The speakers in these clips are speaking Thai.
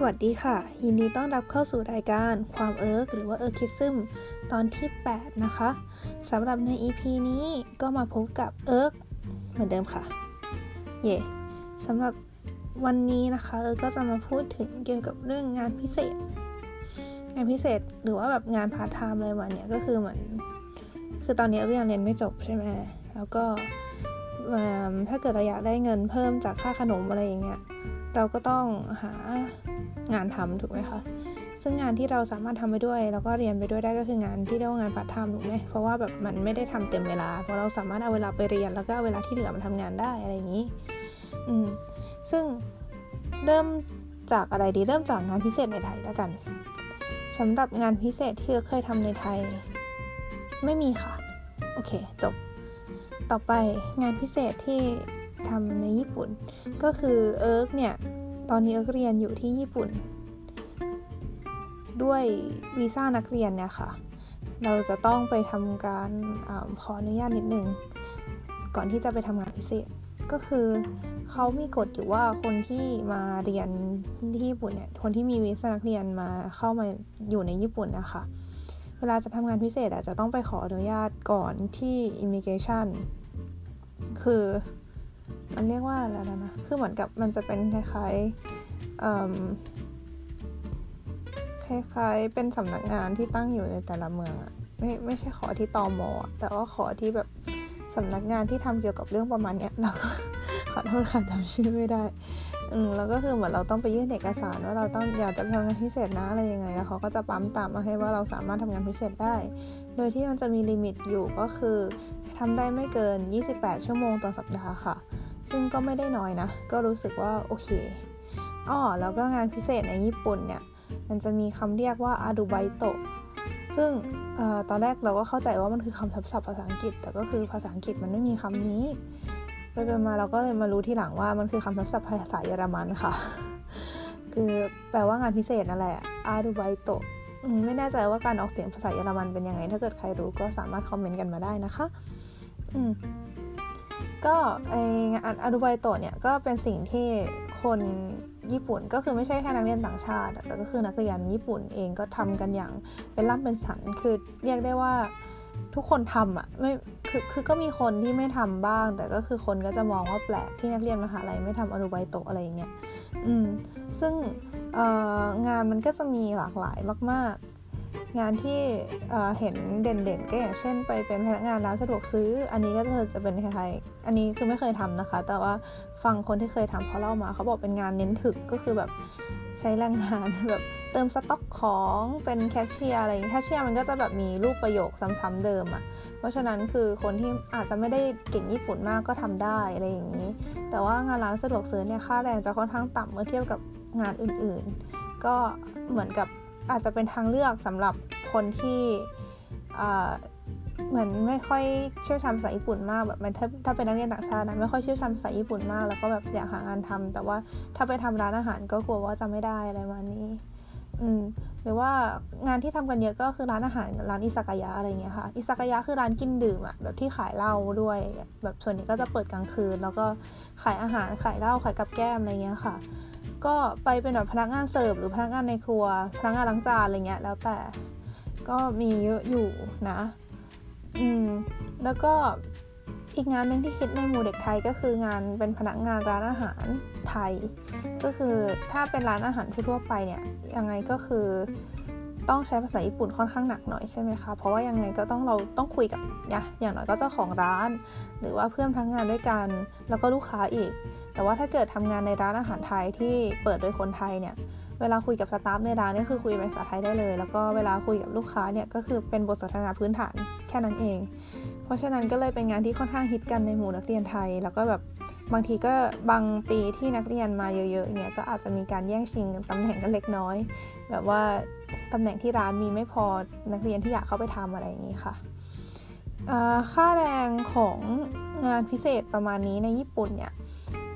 สวัสดีค่ะ ยินดีต้อนรับเข้าสู่รายการความเอิร์กหรือว่า ERKism ตอนที่ 8 นะคะสำหรับใน EP นี้ก็มาพบกับเอิร์กเหมือนเดิมค่ะ เย่สำหรับวันนี้นะคะเอิร์กก็จะมาพูดถึงเกี่ยวกับเรื่องงานพิเศษ งานพิเศษหรือว่าแบบงานพาร์ทไทม์อะไรวันเนี้ยก็คือเหมือนคือตอนนี้เอิร์กยังเรียนไม่จบใช่ไหมแล้วก็ถ้าเกิดเราอยากได้เงินเพิ่มจากค่าขนมอะไรอย่างเงี้ย เราก็ต้องหางานทำถูกไหมคะซึ่งงานที่เราสามารถทำไปด้วย แล้วก็เรียนไปด้วยได้ก็คืองานที่เรียกว่างานพาร์ทไทม์ถูกไหมเพราะว่าแบบมันไม่ได้ทำเต็มเวลาเพราะเราสามารถเอาเวลาไปเรียนแล้วก็เวลาที่เหลือมาทำงานได้อะไรอย่างนี้อืมซึ่งเริ่มจากอะไรดีเริ่มจากงานพิเศษในไทยแล้วกันสำหรับงานพิเศษที่เคยทำในไทย ไม่มีค่ะ โอเค จบ ต่อไปงานพิเศษที่ ทำในญี่ปุ่น ก็คือเอิร์กเนี่ย ตอนนี้เอิร์กเรียนอยู่ที่ญี่ปุ่น ด้วยวีซ่านักเรียนเนี่ยค่ะ เราจะต้องไปทำการขออนุญาตนิดนึง ก่อนที่จะไปทำงานพิเศษ ก็คือเขามีกฎอยู่ว่าคนที่มาเรียนที่ญี่ปุ่นเนี่ย คนที่มีวีซ่านักเรียนมาเข้ามาอยู่ในญี่ปุ่นนะคะ เวลาจะทำงานพิเศษอาจจะต้องไปขออนุญาตก่อนที่ immigration คือ มันเรียกว่าอะไรนะ คือเหมือนกับมันจะเป็นคล้ายๆคล้ายๆ เป็นสำนักงานที่ตั้งอยู่ในแต่ละเมืองอะไม่ไม่ใช่ขอที่ตอมอแต่ว่าขอที่แบบสำนักงานที่ทำเกี่ยวกับเรื่องประมาณเนี้ยเราก็ขอโทษค่ะจำชื่อไม่ได้อืมแล้วก็คือเหมือนเราต้องไปยื่นเอกสารว่าเราต้องอยากจะทำงานพิเศษนะอะไรยังไงแล้วเขาก็จะปั๊มตามมาให้ว่าเราสามารถทำงานพิเศษได้ โดยที่มันจะมีลิมิตอยู่ก็คือทำได้ไม่เกิน 28 ชั่วโมงต่อสัปดาห์ค่ะ ซึ่งก็ไม่ได้น้อยนะ ก็รู้สึกว่าโอเคอ๋อแล้วก็งานพิเศษในญี่ปุ่นเนี่ย มันจะมีคำเรียกว่าอาดูไบโตะซึ่งอตอนแรกเราก็เข้าใจว่ามันคือคำทับศัพท์ภาษาอังกฤษ แต่ก็คือภาษาอังกฤษมันไม่มีคำนี้ ไปไปมาเราก็เลยมารู้ทีหลังว่ามันคือคำทับศัพท์ภาษาเยอรมันค่ะ คือแปลว่างานพิเศษนั่นแหละอาดูไบโตะไม่แน่ใจว่าการออกเสียงภาษาเยอรมันเป็นยังไง ถ้าเกิดใครรู้ก็สามารถคอมเมนต์กันมาได้นะคะ อืม ก็ไองานอดูไบโตเนี่ยก็เป็นสิ่งที่คนญี่ปุ่นก็คือไม่ใช่แค่นักเรียนต่างชาติ แต่ก็คือนักเรียนญี่ปุ่นเองก็ทำกันอย่างเป็นร่ำเป็นสัน คือเรียกได้ว่าทุกคนทำอะไม่คือคือก็มีคนที่ไม่ทำบ้าง แต่ก็คือคนก็จะมองว่าแปลกที่นักเรียนมหาลัยไม่ทำอนุไบโตอะไรอย่างเงี้ยอืมซึ่งงานมันก็จะมีหลากหลายมาก งานที่เห็นเด่นๆ ก็อย่างเช่น ไปเป็นพนักงานร้านสะดวกซื้อ อันนี้ก็จะเป็นคล้ายๆอันนี้คือไม่เคยทำนะคะ แต่ว่าฟังคนที่เคยทำเขาเล่ามาเขาบอกเป็นงานเน้นถึกก็คือแบบใช้แรงงานแบบเติมสต็อกของเป็นแคชเชียร์อะไรอย่างนี้แคชเชียร์มันก็จะแบบมีรูปประโยคซ้ำๆเดิมอะ่ะ เพราะฉะนั้นคือคนที่อาจจะไม่ได้เก่งญี่ปุ่นมากก็ทำได้อะไรอย่างนี้ แต่ว่างานร้านสะดวกซื้อเนี่ยค่าแรงจะค่อนข้างต่ำเมื่อเทียบกับงานอื่นๆ ก็เหมือนกับ อาจจะเป็นทางเลือกสำหรับคนที่เหมือนไม่ค่อยเชี่ยวชาญภาษาญี่ปุ่นมากแบบมันถ้าถ้าเป็นนักเรียนต่างชาตินะไม่ค่อยเชี่ยวชาญภาษาญี่ปุ่นมาก แล้วก็แบบอยากหางานทำแต่ว่าถ้าไปทำร้านอาหารก็กลัวว่าจะไม่ได้อะไรมานี้อืมหรือว่างานที่ทำกันเยอะก็คือร้านอาหารร้านอิซากายะอะไรเงี้ยค่ะอิซากายะคือร้านกินดื่มอะแบบที่ขายเหล้าด้วย แบบส่วนนี้ก็จะเปิดกลางคืน แล้วก็ขายอาหารขายเหล้าขายกับแก้มอะไรเงี้ยค่ะ ก็ไปเป็นแบบพนักงานเสิร์ฟหรือพนักงานในครัว พนักงานล้างจานอะไรเงี้ยแล้วแต่ก็มีเยอะอยู่นะ อืม แล้วก็อีกงานหนึ่งที่คิดในหมู่เด็กไทยก็คืองานเป็นพนักงานร้านอาหารไทย ก็คือถ้าเป็นร้านอาหารทั่วไปเนี่ยยังไงก็คือ ต้องใช้ภาษาญี่ปุ่นค่อนข้างหนักหน่อยใช่ไหมคะ เพราะว่ายังไงก็ต้องเราต้องคุยกับนะอย่างน้อยก็เจ้าของร้าน หรือว่าเพื่อนพนักงานด้วยกัน แล้วก็ลูกค้าอีก แต่ว่าถ้าเกิดทำงานในร้านอาหารไทยที่เปิดโดยคนไทยเนี่ย เวลาคุยกับสตาฟในร้านนี่คือคุยเป็นภาษาไทยได้เลย แล้วก็เวลาคุยกับลูกค้าเนี่ยก็คือเป็นบทสนทนาพื้นฐานแค่นั้นเอง เพราะฉะนั้นก็เลยเป็นงานที่ค่อนข้างฮิตกันในหมู่นักเรียนไทย แล้วก็แบบบางทีก็บางปีที่นักเรียนมาเยอะๆเนี่ยก็อาจจะมีการแย่งชิงตำแหน่งกันเล็กน้อย แบบว่าตำแหน่งที่ร้านมีไม่พอนักเรียนที่อยากเข้าไปทำอะไรอย่างนี้ค่ะค่าแรงของงานพิเศษประมาณนี้ในญี่ปุ่นเนี่ย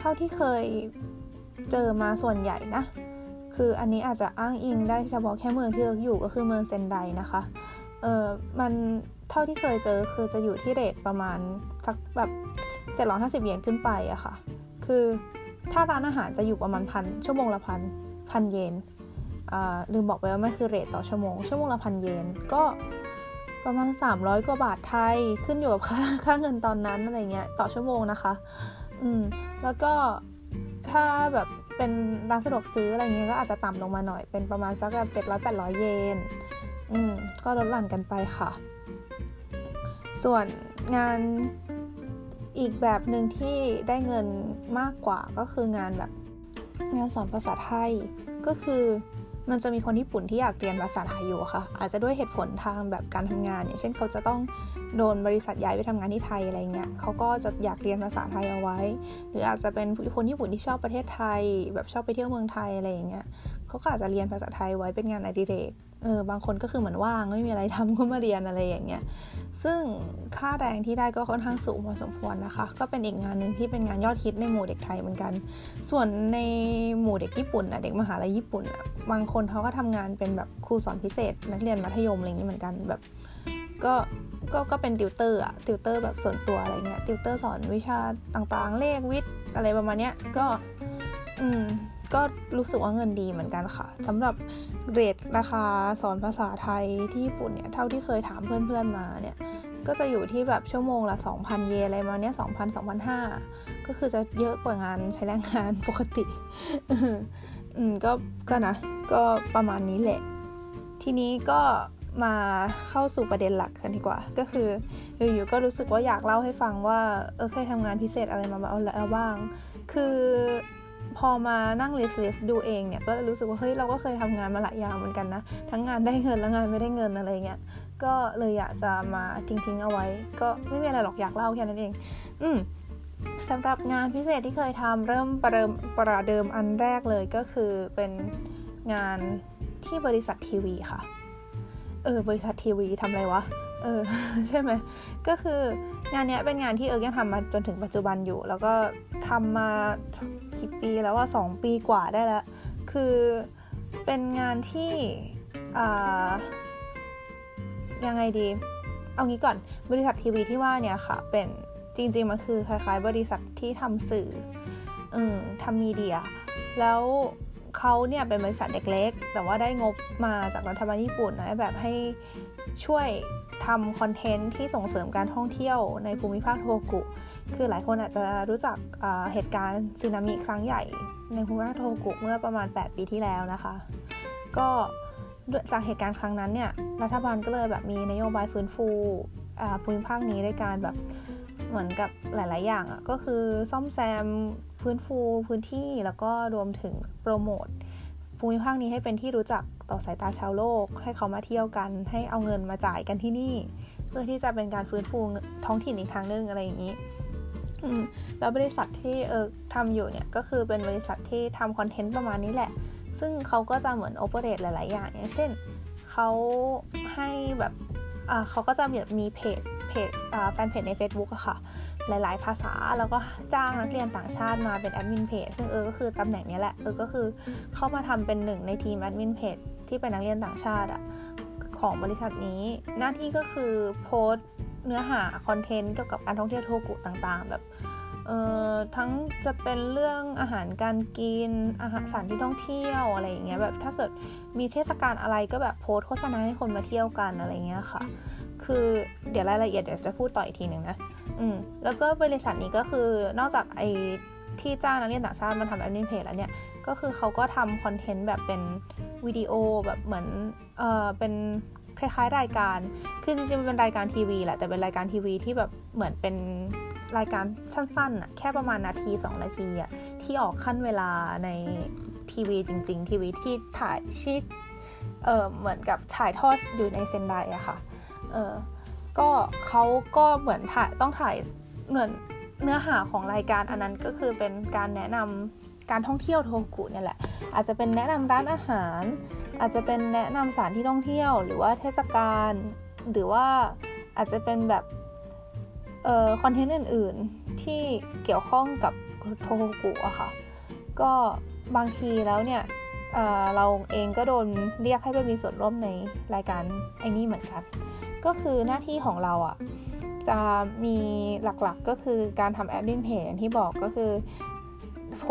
เท่าที่เคยเจอมาส่วนใหญ่นะ คืออันนี้อาจจะอ้างอิงได้เฉพาะแค่เมืองที่เราอยู่ก็คือเมืองเซนไดนะคะเออมันเท่าที่เคยเจอคือจะอยู่ที่เรทประมาณสักแบบ750 เยนขึ้นไปอะค่ะ คือถ้าร้านอาหารจะอยู่ประมาณพันชั่วโมงละพันพันเยน ลืมบอกไปว่ามันคือเรทต่อชั่วโมง ชั่วโมงละพันเยนก็ประมาณ 300 กว่าบาทไทยขึ้นอยู่กับค่าค่าเงินตอนนั้นอะไรเงี้ยต่อชั่วโมงนะคะ อืมแล้วก็ถ้าแบบเป็นร้านสะดวกซื้ออะไรเงี้ยก็อาจจะต่ำลงมาหน่อยเป็นประมาณสักแบบเจ็ดร้อยแปดร้อยเยนอืมก็ลดหลั่นกันไปค่ะ ส่วนงานอีกแบบหนึ่งที่ได้เงินมากกว่าก็คืองานแบบงานสอนภาษาไทยก็คือ มันจะมีคนญี่ปุ่นที่อยากเรียนภาษาไทยอยู่ค่ะ อาจจะด้วยเหตุผลทางแบบการทำงาน อย่างเช่นเขาจะต้องโดนบริษัทย้ายไปทำงานที่ไทยอะไรเงี้ยเขาก็จะอยากเรียนภาษาไทยเอาไว้ หรืออาจจะเป็นคนญี่ปุ่นที่ชอบประเทศไทย แบบชอบไปเที่ยวเมืองไทยอะไรอย่างเงี้ยเขาก็อาจจะเรียนภาษาไทยไว้เป็นงานอดิเรก เออบางคนก็คือเหมือนว่างไม่มีอะไรทำก็มาเรียนอะไรอย่างเงี้ยซึ่งค่าแรงที่ได้ก็ค่อนข้างสูงพอสมควรนะคะ ก็เป็นอีกงานหนึ่งที่เป็นงานยอดฮิตในหมู่เด็กไทยเหมือนกัน ส่วนในหมู่เด็กญี่ปุ่นอะเด็กมหาลัยญี่ปุ่นอะบางคนเขาก็ทำงานเป็นแบบครูสอนพิเศษ นักเรียนมัธยมอะไรอย่างนี้เหมือนกันแบบก็ก็ก็เป็นติวเตอร์อะติวเตอร์แบบส่วนตัวอะไรเงี้ยติวเตอร์สอนวิชาต่างๆ เลขวิทย์อะไรประมาณเนี้ยก็อืม ก็รู้สึกว่าเงินดีเหมือนกันค่ะสำหรับเรทราคาสอนภาษาไทยที่ญี่ปุ่นเนี่ยเท่าที่เคยถามเพื่อนๆมาเนี่ยก็จะอยู่ที่แบบชั่วโมงละ 2,000 เยนอะไรมาเนี้ย2,000 2,500 ก็คือจะเยอะกว่างานใช้แรงงานปกติ อืมก็ก็นะ ก็ประมาณนี้แหละ ทีนี้ก็มาเข้าสู่ประเด็นหลักกันดีกว่า ก็คืออยู่ๆก็รู้สึกว่าอยากเล่าให้ฟังว่า เออเคยทำงานพิเศษอะไรมาบ้างคือ พอมานั่ง list list ดูเองเนี่ยก็รู้สึกว่าเฮ้ยเราก็เคยทำงานมาหลายอย่างเหมือนกันนะ ทั้งงานได้เงินและงานไม่ได้เงินอะไรเงี้ยก็เลยอยากจะมาทิ้งๆเอาไว้ ก็ไม่มีอะไรหรอกอยากเล่าแค่นั้นเอง อืมสำหรับงานพิเศษที่เคยทำเริ่มประเดิมประเดิมอันแรกเลยก็คือเป็นงานที่บริษัททีวีค่ะ เออบริษัททีวีทำอะไรวะ เออใช่ไหมก็คืองานนี้เป็นงานที่เอิร์กยังทำมาจนถึงปัจจุบันอยู่ แล้วก็ทำมา กี่ปีแล้วว่าสองปีกว่าได้แล้ว คือเป็นงานที่ยังไงดี เอางี้ก่อนบริษัททีวีที่ว่าเนี่ยค่ะ เป็นจริงๆมันคือคล้ายๆ บริษัทที่ทำสื่ออืมทำมีเดีย แล้วเขาเนี่ยเป็นบริษัทเล็กๆแต่ว่าได้งบมาจากรัฐบาลญี่ปุ่นนะแบบให้ช่วยทำคอนเทนต์ที่ส่งเสริมการท่องเที่ยวในภูมิภาคโทกุ คือหลายคนอาจจะรู้จักเหตุการณ์สึนามิครั้งใหญ่ในภูมิภาคโทกุเมื่อประมาณ 8 ปีที่แล้วนะคะ ก็จากเหตุการณ์ครั้งนั้นเนี่ยรัฐบาลก็เลยแบบมีนโยบายฟื้นฟูภูมิภาคนี้ในการแบบเหมือนกับหลาย ๆ อย่างอะก็คือซ่อมแซมฟื้นฟูพื้นที่แล้วก็รวมถึงโปรโมทภูมิภาคนี้ให้เป็นที่รู้จักต่อสายตาชาวโลก ให้เขามาเที่ยวกัน ให้เอาเงินมาจ่ายกันที่นี่ เพื่อที่จะเป็นการฟื้นฟูท้องถิ่นอีกทางนึงอะไรอย่างนี้ แล้วบริษัทที่เออทำอยู่เนี่ยก็คือเป็นบริษัทที่ทำคอนเทนต์ประมาณนี้แหละ ซึ่งเขาก็จะเหมือนโอเปเรตหลาย ๆ อย่างอย่างเช่นเขาให้แบบเขาก็จะมีเพจเพจแฟนเพจใน Facebook อะค่ะ หลาย ๆ ภาษาแล้วก็จ้างนักเรียนต่างชาติมาเป็นแอดมินเพจซึ่งเออก็คือตำแหน่งนี้แหละเออก็คือเข้ามาทำเป็นหนึ่งในทีมแอดมินเพจที่เป็นนักเรียนต่างชาติอะ ของบริษัทนี้ หน้าที่ก็คือโพสเนื้อหา content เกี่ยวกับการท่องเที่ยวโทโฮกุต่างๆ แบบเอ่อทั้งจะเป็นเรื่องอาหารการกินอาหารสถานที่ท่องเที่ยวอะไรอย่างเงี้ยแบบถ้าเกิดมีเทศกาลอะไรก็แบบโพสโฆษณาให้คนมาเที่ยวกันอะไรเงี้ยค่ะ คือเดี๋ยวรายละเอียดเดี๋ยวจะพูดต่ออีกทีหนึ่งนะอืมแล้วก็บริษัทนี้ก็คือนอกจากไอที่จ้างนักเรียนต่างชาติมาทำแอดมินเพจแล้วเนี่ยก็คือเขาก็ทำคอนเทนต์แบบเป็นวิดีโอแบบเหมือน เออเป็นคล้ายๆ รายการ คือจริงๆมันเป็นรายการทีวีแหละ แต่เป็นรายการทีวีที่แบบเหมือนเป็นรายการสั้นๆอะแค่ประมาณนาที 2 นาทีอะที่ออกขั้นเวลาในทีวีจริง ๆ ทีวีที่ถ่ายชีเออเหมือนกับถ่ายทอดอยู่ในเซนไดอะค่ะ เออก็เขาก็เหมือนถ่ายต้องถ่ายเหมือนเนื้อหาของรายการอันนั้นก็คือเป็นการแนะนำ การท่องเที่ยวโทกุเนี่ยแหละ อาจจะเป็นแนะนำร้านอาหาร อาจจะเป็นแนะนำสถานที่ท่องเที่ยว หรือว่าเทศกาลหรือว่าอาจจะเป็นแบบเอ่อคอนเทนต์อื่นๆที่เกี่ยวข้องกับโทกุอะค่ะ ก็บางทีแล้วเนี่ยเเราเองก็โดนเรียกให้ไปมีส่วนร่วมในรายการไอ้นี่เหมือนกัน ก็คือหน้าที่ของเราอะ่ะจะมีหลักๆก็คือการทำแอดมินเพจอย่างที่บอกก็คือ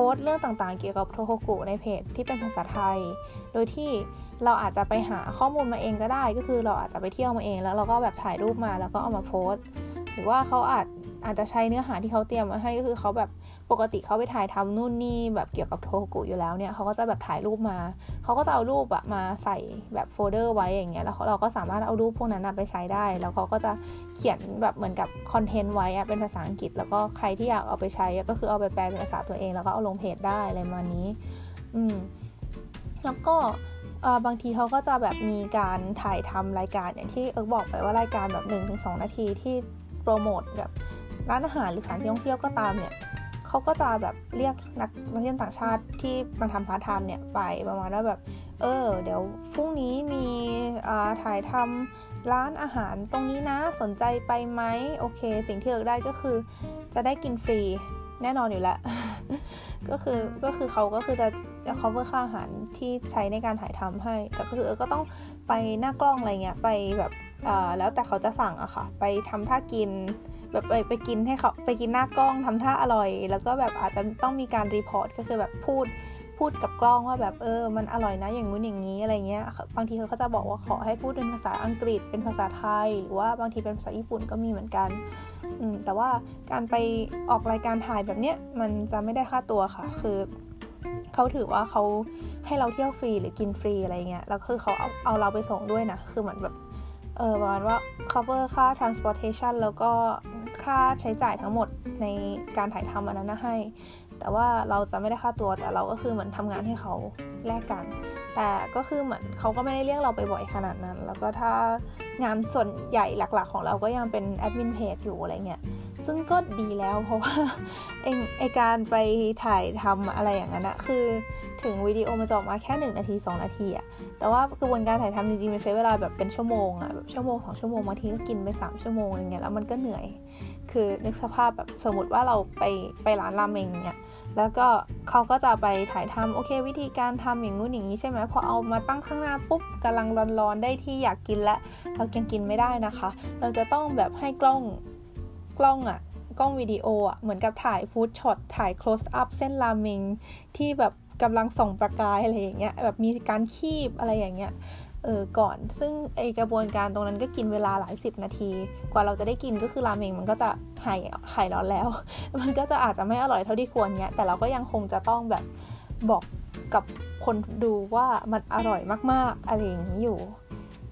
สต์เรื่องต่างๆ เกี่ยวกับโทโฮกุในเพจที่เป็นภาษาไทย โดยที่เราอาจจะไปหาข้อมูลมาเองก็ได้ ก็คือเราอาจจะไปเที่ยวมาเอง แล้วเราก็แบบถ่ายรูปมาแล้วก็เอามาโพสต์ หรือว่าเขาอาจอาจจะใช้เนื้อหาที่เขาเตรียมมาให้ก็คือเขาแบบ ปกติเขาไปถ่ายทำนู่นนี่แบบเกี่ยวกับโทโฮกุอยู่แล้วเนี่ยเขาก็จะแบบถ่ายรูปมา เขาก็จะเอารูปอะมาใส่แบบโฟลเดอร์ไว้อย่างเงี้ยแล้วเราก็สามารถเอารูปพวกนั้นไปใช้ได้ แล้วเขาก็จะเขียนแบบเหมือนกับ content ไว้อะเป็นภาษาอังกฤษ แล้วก็ใครที่อยากเอาไปใช้ก็คือเอาไปแปลเป็นภาษาตัวเอง แล้วก็เอาลงเพจได้อะไรมานี้ อืมแล้วก็บางทีเขาก็จะแบบมีการถ่ายทำรายการอย่างที่เอิร์กบอกไปว่ารายการแบบ1-2 นาทีที่โปรโมทแบบร้านอาหารหรือสถานที่ท่องเที่ยวก็ตามเนี่ย เขาก็จะแบบเรียกนักนักเรียนต่างชาติที่มาทำพาร์ทไทม์เนี่ยไปประมาณว่าแบบ เออ เดี๋ยวพรุ่งนี้มีถ่ายทำร้านอาหารตรงนี้นะสนใจไปไหมโอเค สิ่งที่เอิร์กได้ก็คือ จะได้กินฟรีแน่นอนอยู่แล้ว ก็คือก็คือเขาก็คือจะจะ cover ค่าอาหารที่ใช้ในการถ่ายทำให้ แต่ก็คือเออก็ต้องไปหน้ากล้องอะไรเงี้ย ไปแบบแล้วแต่เขาจะสั่งอะค่ะ ไปทำท่ากิน แบบไปไปกินให้เขาไปกินหน้ากล้องทำท่าอร่อย แล้วก็แบบอาจจะต้องมีการรีพอร์ตก็คือแบบพูดพูดกับกล้องว่าแบบเออ มันอร่อยนะอย่างงู้นอย่างนี้อะไรเงี้ยบางทีเขาจะบอกว่าขอให้พูดเป็นภาษาอังกฤษเป็นภาษาไทย หรือว่าบางทีเป็นภาษาญี่ปุ่นก็มีเหมือนกันอืมแต่ว่าการไปออกรายการถ่ายแบบเนี้ยมันจะไม่ได้ค่าตัวค่ะ คือเขาถือว่าเขาให้เราเที่ยวฟรีหรือกินฟรีอะไรเงี้ยแล้วคือเขาเอาเอาเราไปส่งด้วยนะคือเหมือนแบบเออประมาณว่า cover ค่า transportation แล้วก็ ค่าใช้จ่ายทั้งหมดในการถ่ายทำอันนั้นนะให้ แต่ว่าเราจะไม่ได้ค่าตัวแต่เราก็คือเหมือนทำงานให้เขาแลกกัน แต่ก็คือเหมือนเขาก็ไม่ได้เรียกเราไปบ่อยขนาดนั้น แล้วก็ถ้างานส่วนใหญ่หลักๆ ของเราก็ยังเป็นแอดมินเพจอยู่อะไรเงี้ยซึ่งก็ดีแล้วเพราะว่าเองไอการไปถ่ายทำอะไรอย่างนั้นอะคือถึงวิดีโอมันจะออกมาแค่ 1 นาที 2 นาทีอะแต่ว่ากระบวนการถ่ายทำจริงๆมันใช้เวลาแบบเป็นชั่วโมงอะแบบชั่วโมงสองชั่วโมงบางทีก็กินไป 3 ชั่วโมงอย่างเงี้ยแล้วมันก็เหนื่อย คือนึกสภาพแบบสมมติว่าเราไปไปร้านราเมงเนี่ยแล้วก็เขาก็จะไปถ่ายทำโอเค วิธีการทำอย่างงู้นอย่างนี้ใช่ไหมพอเอามาตั้งข้างหน้าปุ๊บกำลังร้อนๆได้ที่อยากกินแล้วเรายังกินไม่ได้นะคะ เราจะต้องแบบให้กล้องกล้องอะกล้องวิดีโออะเหมือนกับถ่ายฟู้ดช็อตถ่าย close up เส้นราเมงที่แบบกำลังส่องประกายอะไรอย่างเงี้ยแบบมีการคีบอะไรอย่างเงี้ย เออก่อน ซึ่งไอกระบวนการตรงนั้นก็กินเวลาหลายสิบนาที กว่าเราจะได้กินก็คือราเมงมันก็จะหายไข่ร้อนแล้ว มันก็จะอาจจะไม่อร่อยเท่าที่ควรเนี้ย แต่เราก็ยังคงจะต้องแบบบอกกับคนดูว่ามันอร่อยมากๆอะไรอย่างนี้อยู่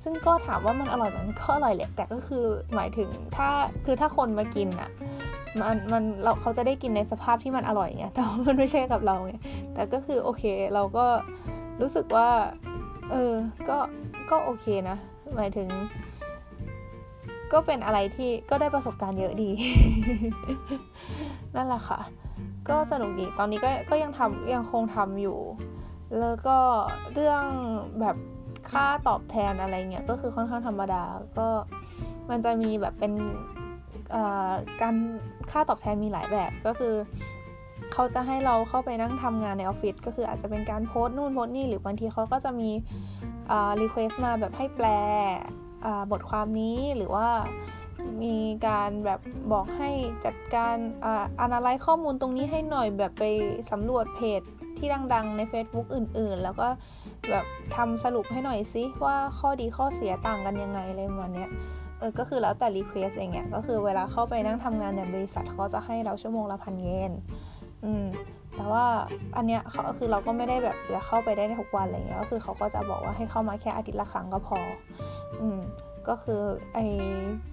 ซึ่งก็ถามว่ามันอร่อยมันก็อร่อยแหละ แต่ก็คือหมายถึงถ้าคือถ้าคนมากินอะมันมันเราเขาจะได้กินในสภาพที่มันอร่อยไงแต่ว่ามันไม่ใช่กับเราไงแต่ก็คือโอเคเราก็รู้สึกว่า เออ ก็ ก็โอเคนะ หมายถึง ก็เป็นอะไรที่ก็ได้ประสบการณ์เยอะดี นั่นแหละค่ะ ก็สนุกดี ตอนนี้ก็ ก็ยังทำยังคงทำอยู่ แล้วก็เรื่องแบบค่าตอบแทนอะไรเงี้ย ก็คือค่อนข้างธรรมดา ก็มันจะมีแบบเป็นการค่าตอบแทนมีหลายแบบ ก็คือ เขาจะให้เราเข้าไปนั่งทำงานในออฟฟิศก็คืออาจจะเป็นการโพสต์นู่นโพสต์นี่หรือบางทีเขาก็จะมี request มาแบบให้แปลบทความนี้หรือว่ามีการแบบบอกให้จัดการanalyze ข้อมูลตรงนี้ให้หน่อยแบบไปสำรวจเพจที่ดังๆ ใน Facebook อื่นๆ แล้วก็แบบทำสรุปให้หน่อยซิว่าข้อดีข้อเสียต่างกันยังไงอะไรประมาณนี้เออก็คือแล้วแต่ request อย่างเงี้ยก็คือเวลาเข้าไปนั่งทำงานในบริษัทเขาจะให้เราชั่วโมงละพันเยน อืมแต่ว่าอันเนี้ยเขาคือเราก็ไม่ได้แบบจะเข้าไปได้ทุกวันอะไรเงี้ยก็คือเขาก็จะบอกว่าให้เข้ามาแค่อาทิตย์ละครั้งก็พอ อืมก็คือไอ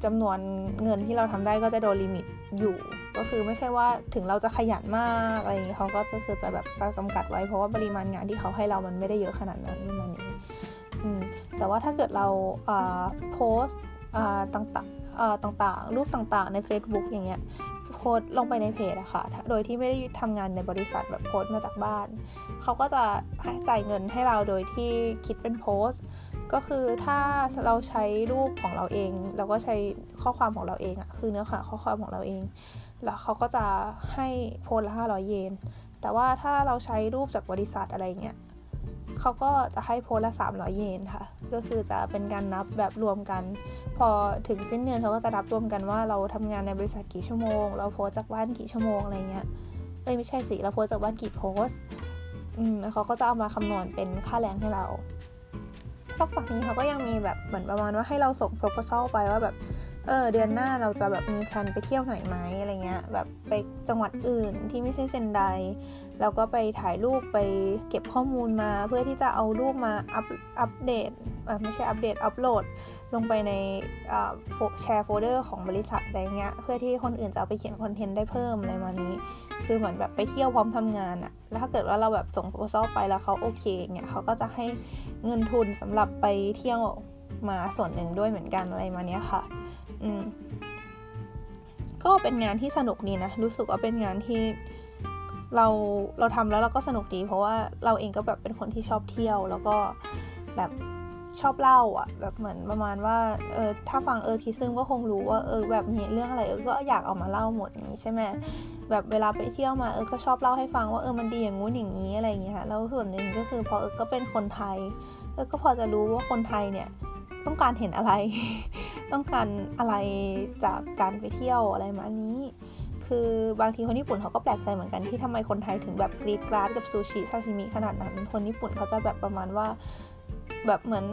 จำนวนเงินที่เราทำได้ก็จะโดนลิมิตอยู่ ก็คือไม่ใช่ว่าถึงเราจะขยันมากอะไรอย่างเงี้ยเขาก็จะคือจะแบบจะจำกัดไว้เพราะว่าปริมาณงานที่เขาให้เรามันไม่ได้เยอะขนาดนั้นประมาณนี้อืมแต่ว่าถ้าเกิดเราอ่าโพสต์ต่างๆต่างๆ รูปต่างๆ ใน Facebook อย่างเงี้ย พสลงไปในเพจอะค่ะ โดยที่ไม่ได้ทำงานในบริษัทแบบโพสมาจากบ้าน เขาก็จะจ่ายเงินให้เราโดยที่คิดเป็นโพสก็คือถ้าเราใช้รูปของเราเอง เราก็ใช้ข้อความของเราเองอะคือเนื้อหาข้อความของเราเอง แล้วเขาก็จะให้โพสละห้าร้อยเยน แต่ว่าถ้าเราใช้รูปจากบริษัทอะไรเงี้ย เขาก็จะให้โพสละ 300 เยนค่ะ ก็คือจะเป็นการนับแบบรวมกัน พอถึงสิ้นเดือนเขาก็จะนับรวมกันว่าเราทำงานในบริษัทกี่ชั่วโมง เราโพสจากบ้านกี่ชั่วโมงอะไรเงี้ย เอ้ยไม่ใช่สิ เราโพสจากวันกี่โพสอืมเขาก็จะเอามาคำนวณเป็นค่าแรงให้เรานอกจากนี้เขาก็ยังมีแบบเหมือนประมาณว่าให้เราส่ง proposal ไปว่าแบบ เออเดือนหน้าเราจะแบบมี plan ไปเที่ยวไหนไหมอะไรเงี้ยแบบไปจังหวัดอื่นที่ไม่ใช่เซนไดแล้วก็ไปถ่ายรูปไปเก็บข้อมูลมา เพื่อที่จะเอารูปมาอัปอัปเดตไม่ใช่อัปเดตอัปโหลดลงไปใน share folder ของบริษัทอะไรเงี้ยเพื่อที่คนอื่นจะเอาไปเขียน content ได้เพิ่มอะไรมานี้ คือเหมือนแบบไปเที่ยวพร้อมทำงานอะแล้วถ้าเกิดว่าเราแบบส่งโปรโซไปแล้วเขาโอเคเงี้ยเขาก็จะให้เงินทุนสำหรับไปเที่ยวมาส่วนหนึ่งด้วยเหมือนกันอะไรมาเนี้ยค่ะ อืมก็เป็นงานที่สนุกดีนะ รู้สึกว่าเป็นงานที่เราเราทำแล้วเราก็สนุกดี เพราะว่าเราเองก็แบบเป็นคนที่ชอบเที่ยว แล้วก็แบบชอบเล่าอะแบบเหมือนประมาณว่าเออถ้าฟังเออทีซึมก็คงรู้ว่าเออแบบมีเรื่องอะไรเออก็อยากเอามาเล่าหมดนี้ใช่ไหมแบบเวลาไปเที่ยวมาเออก็ชอบเล่าให้ฟังว่าเออมันดีอย่างงู้นอย่างนี้อะไรอย่างเงี้ยแล้วส่วนหนึ่งก็คือพอเออก็เป็นคนไทยเออก็พอจะรู้ว่าคนไทยเนี่ย ต้องการเห็นอะไร ต้องการอะไรจากการไปเที่ยวอะไรมานี้ คือบางทีคนญี่ปุ่นเขาก็แปลกใจเหมือนกันที่ทำไมคนไทยถึงแบบกรีดกราดกับซูชิซาชิมิขนาดนั้น คนญี่ปุ่นเขาจะแบบประมาณว่าแบบเหมือน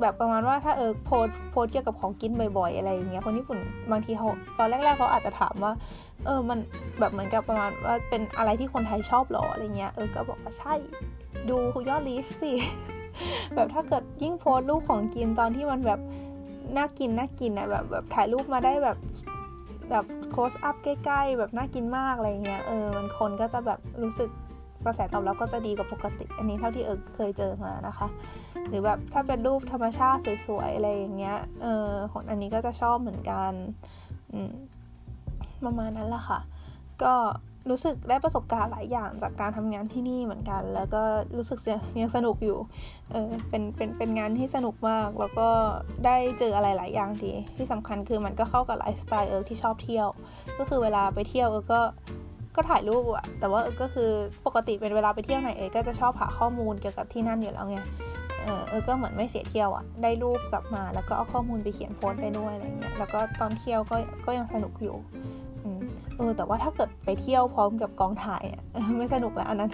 แบบประมาณว่าถ้าเออโพสโพสเกี่ยวกับของกินบ่อยๆอะไรอย่างเงี้ยคนญี่ปุ่นบางทีเขาตอนแรกๆเขาอาจจะถามว่า เออมันแบบเหมือนกับประมาณว่าเป็นอะไรที่คนไทยชอบหรออะไรเงี้ยเออก็บอกว่าใช่ดูยอดลิสสิ แบบถ้าเกิดยิ่งโพสรูปของกินตอนที่มันแบบน่ากินน่ากินอะแบบแบบถ่ายรูปมาได้แบบแบบโคสอัพใกล้ๆ แบบน่ากินมากอะไรเงี้ยเออมันคนก็จะแบบรู้สึกกระแสตอบรับก็จะดีกว่าปกติ อันนี้เท่าที่เออเคยเจอมานะคะ หรือแบบถ้าเป็นรูปธรรมชาติสวยๆอะไรอย่างเงี้ยเออของอันนี้ก็จะชอบเหมือนกันอืมประมาณนั้นแหละค่ะ ก็ รู้สึกได้ประสบการณ์หลายอย่างจากการทำงานที่นี่เหมือนกัน แล้วก็รู้สึกยังสนุกอยู่ เออเป็นเป็นเป็นงานที่สนุกมาก แล้วก็ได้เจออะไรหลายอย่างดี ที่สำคัญคือมันก็เข้ากับไลฟ์สไตล์เออที่ชอบเที่ยว ก็คือเวลาไปเที่ยวเออก็ก็ถ่ายรูปอะแต่ว่าเออก็คือปกติเป็นเวลาไปเที่ยวไหนเออก็จะชอบหาข้อมูลเกี่ยวกับที่นั่นอยู่แล้วไงเออเออก็เหมือนไม่เสียเที่ยวอะได้รูปกลับมา แล้วก็เอาข้อมูลไปเขียนโพสต์ได้ด้วยอะไรเงี้ย แล้วก็ตอนเที่ยวก็ก็ยังสนุกอยู่ เออแต่ว่าถ้าเกิดไปเที่ยวพร้อมกับกองถ่ายอะไม่สนุกแล้วอันนั้น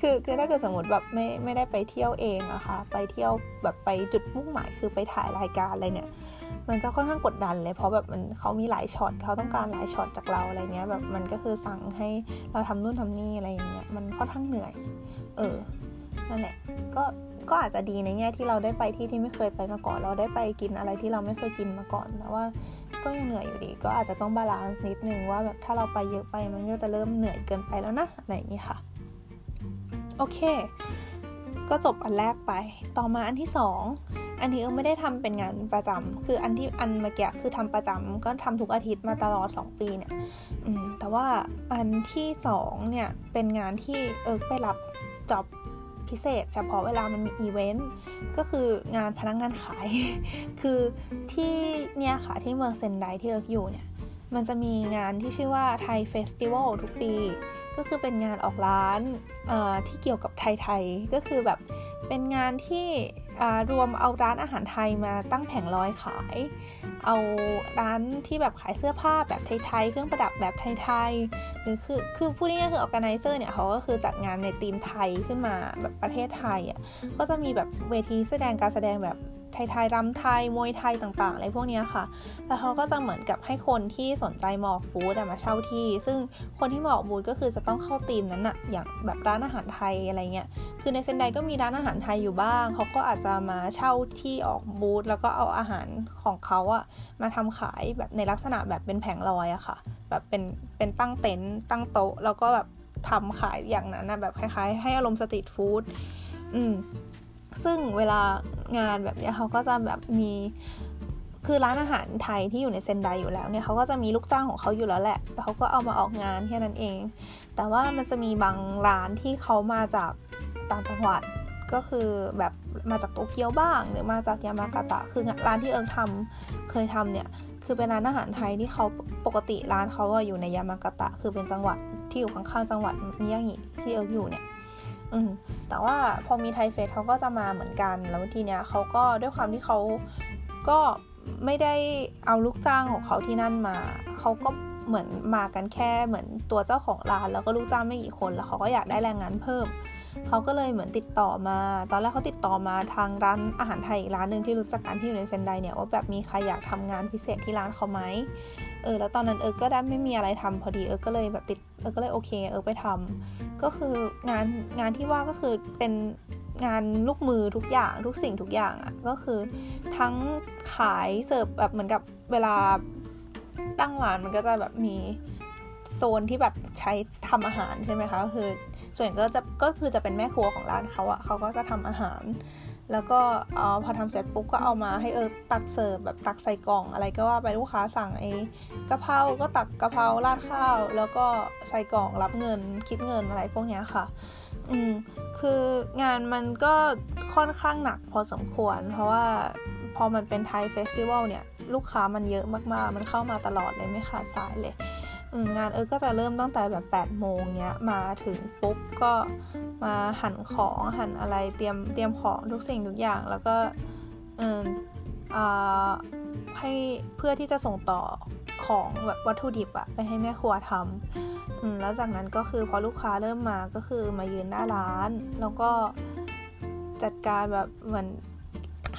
คือคือถ้าเกิดสมมติแบบไม่ไม่ได้ไปเที่ยวเองอะค่ะไปเที่ยวแบบไปจุดมุ่งหมายคือไปถ่ายรายการอะไรเนี่ย มันจะค่อนข้างกดดันเลย เพราะแบบมันเขามีหลายช็อตเขาต้องการหลายช็อตจากเราอะไรเงี้ยแบบมันก็คือสั่งให้เราทำนู่นทำนี่อะไรอย่างเงี้ยมันค่อนข้างเหนื่อย เออนั่นแหละก็ ก็อาจจะดีในแง่ที่เราได้ไปที่ที่ไม่เคยไปมาก่อน เราได้ไปกินอะไรที่เราไม่เคยกินมาก่อนแต่ว่าก็ยังเหนื่อยอยู่ดี ก็อาจจะต้อง balance นิดนึงว่าแบบถ้าเราไปเยอะไปมันก็จะเริ่มเหนื่อยเกินไปแล้วนะอะไรอย่างนี้ค่ะ โอเค ก็จบอันแรกไป ต่อมาอันที่สองอันนี้เอิร์กไม่ได้ทำเป็นงานประจำคืออันที่อันเมื่อกี้คือทำประจำก็ทำทุกอาทิตย์มาตลอด 2 ปีเนี่ยอืมแต่ว่าอันที่สองเนี่ยเป็นงานที่เอิร์กไปรับจ็อบ พิเศษ เฉพาะเวลามันมีอีเวนต์ก็คืองานพนักงานขาย คือที่เนี่ยค่ะที่เมืองเซนไดที่เอิร์กอยู่เนี่ย มันจะมีงานที่ชื่อว่า Thai Festival ทุกปี ก็คือเป็นงานออกร้านที่เกี่ยวกับไทยๆก็คือแบบ เป็นงานที่รวมเอาร้านอาหารไทยมาตั้งแผงลอยขาย เอาร้านที่แบบขายเสื้อผ้าแบบไทยๆ เครื่องประดับแบบไทยๆ หรือคือคือผู้นี้คือออแกไนเซอร์เนี่ยเขาก็คือจัดงานในธีมไทยขึ้นมาแบบประเทศไทยอะ ก็จะมีแบบเวทีแสดงการแสดงแบบ ไทยๆรำไทยมวยไทยต่างๆอะไรพวกนี้ค่ะ แล้วเขาก็จะเหมือนกับให้คนที่สนใจหมอกบูธมาเช่าที่ ซึ่งคนที่หมอกบูธก็คือจะต้องเข้าธีมนั้นอะอย่างแบบร้านอาหารไทยอะไรเงี้ย คือในเซนไดก็มีร้านอาหารไทยอยู่บ้าง เขาก็อาจจะมาเช่าที่ออกบูธแล้วก็เอาอาหารของเขาอะมาทำขายแบบในลักษณะแบบเป็นแผงลอยอะค่ะ แบบเป็นเป็นตั้งเต็นท์ตั้งโต๊ะแล้วก็แบบทำขายอย่างนั้นนะแบบคล้ายๆ ให้อารมณ์สตรีทฟู้ดอืม ซึ่งเวลางานแบบนี้เขาก็จะแบบมีคือร้านอาหารไทยที่อยู่ในเซนไดอยู่แล้วเนี่ยเขาก็จะมีลูกจ้างของเขาอยู่แล้วแหละแล้วเขาก็เอามาออกงานแค่นั้นเอง แต่ว่ามันจะมีบางร้านที่เขามาจากต่างจังหวัดก็คือแบบมาจากโตเกียวบ้าง หรือมาจากยามากาตะ คือร้านที่เอิงทำเคยทำเนี่ยคือเป็นร้านอาหารไทยที่เขาปกติร้านเขาอยู่ในยามากาตะ คือเป็นจังหวัดที่อยู่ข้างๆจังหวัดมิยางิที่เอิงอยู่เนี่ย อืมแต่ว่าพอมีไทเฟสเขาก็จะมาเหมือนกัน แล้วทีเนี้ยเขาก็ด้วยความที่เขาก็ไม่ได้เอาลูกจ้างของเขาที่นั่นมา เขาก็เหมือนมากันแค่เหมือนตัวเจ้าของร้านแล้วก็ลูกจ้างไม่กี่คนแล้วเขาก็อยากได้แรงงานเพิ่ม เขาก็เลยเหมือนติดต่อมา ตอนแรกเขาติดต่อมาทางร้านอาหารไทยอีกร้านหนึ่งที่รู้จักกันที่อยู่ในเซนไดเนี่ยว่าแบบมีใครอยากทำงานพิเศษที่ร้านเขาไหม เออแล้วตอนนั้นเออก็ได้ไม่มีอะไรทำพอดีเออก็เลยแบบติดเออก็เลยโอเคเออไปทำก็คืองานงานที่ว่าก็คือเป็นงานลูกมือทุกอย่างทุกสิ่งทุกอย่างอะ่ะก็คือทั้งขายเสิร์ฟแบบเหมือนกับเวลาตั้งร้านมันก็จะแบบมีโซนที่แบบใช้ทำอาหารใช่ไหมคะก็คือส่วนก็จะก็คือจะเป็นแม่ครัวของร้านเขาอะเขาก็จะทำอาหาร แล้วก็ออพอทำเสร็จปุ๊บก็เอามาให้เออตักเสิร์ฟแบบตักใส่กล่องอะไรก็ว่าไปลูกค้าสั่งไอ้กะเพราก็ตักกะเพราราดข้าว แล้วก็ใส่กล่องรับเงินคิดเงินอะไรพวกนี้ค่ะ อืมคืองานมันก็ค่อนข้างหนักพอสมควร เพราะว่าพอมันเป็นไทยเฟสติวัลเนี่ยลูกค้ามันเยอะมากๆ มันเข้ามาตลอดเลยไม่ขาดสายเลยงานเออก็จะเริ่มตั้งแต่แบบ8ปดโมงเนี้ยมาถึงปุ๊บก็ มาหั่นของหั่นอะไรเตรียมเตรียมของทุกสิ่งทุกอย่าง แล้วก็เออให้เพื่อที่จะส่งต่อของแบบวัตถุดิบอะไปให้แม่ครัวทำแล้วจากนั้นก็คือพอลูกค้าเริ่มมาก็คือมายืนหน้าร้าน แล้วก็จัดการแบบเหมือน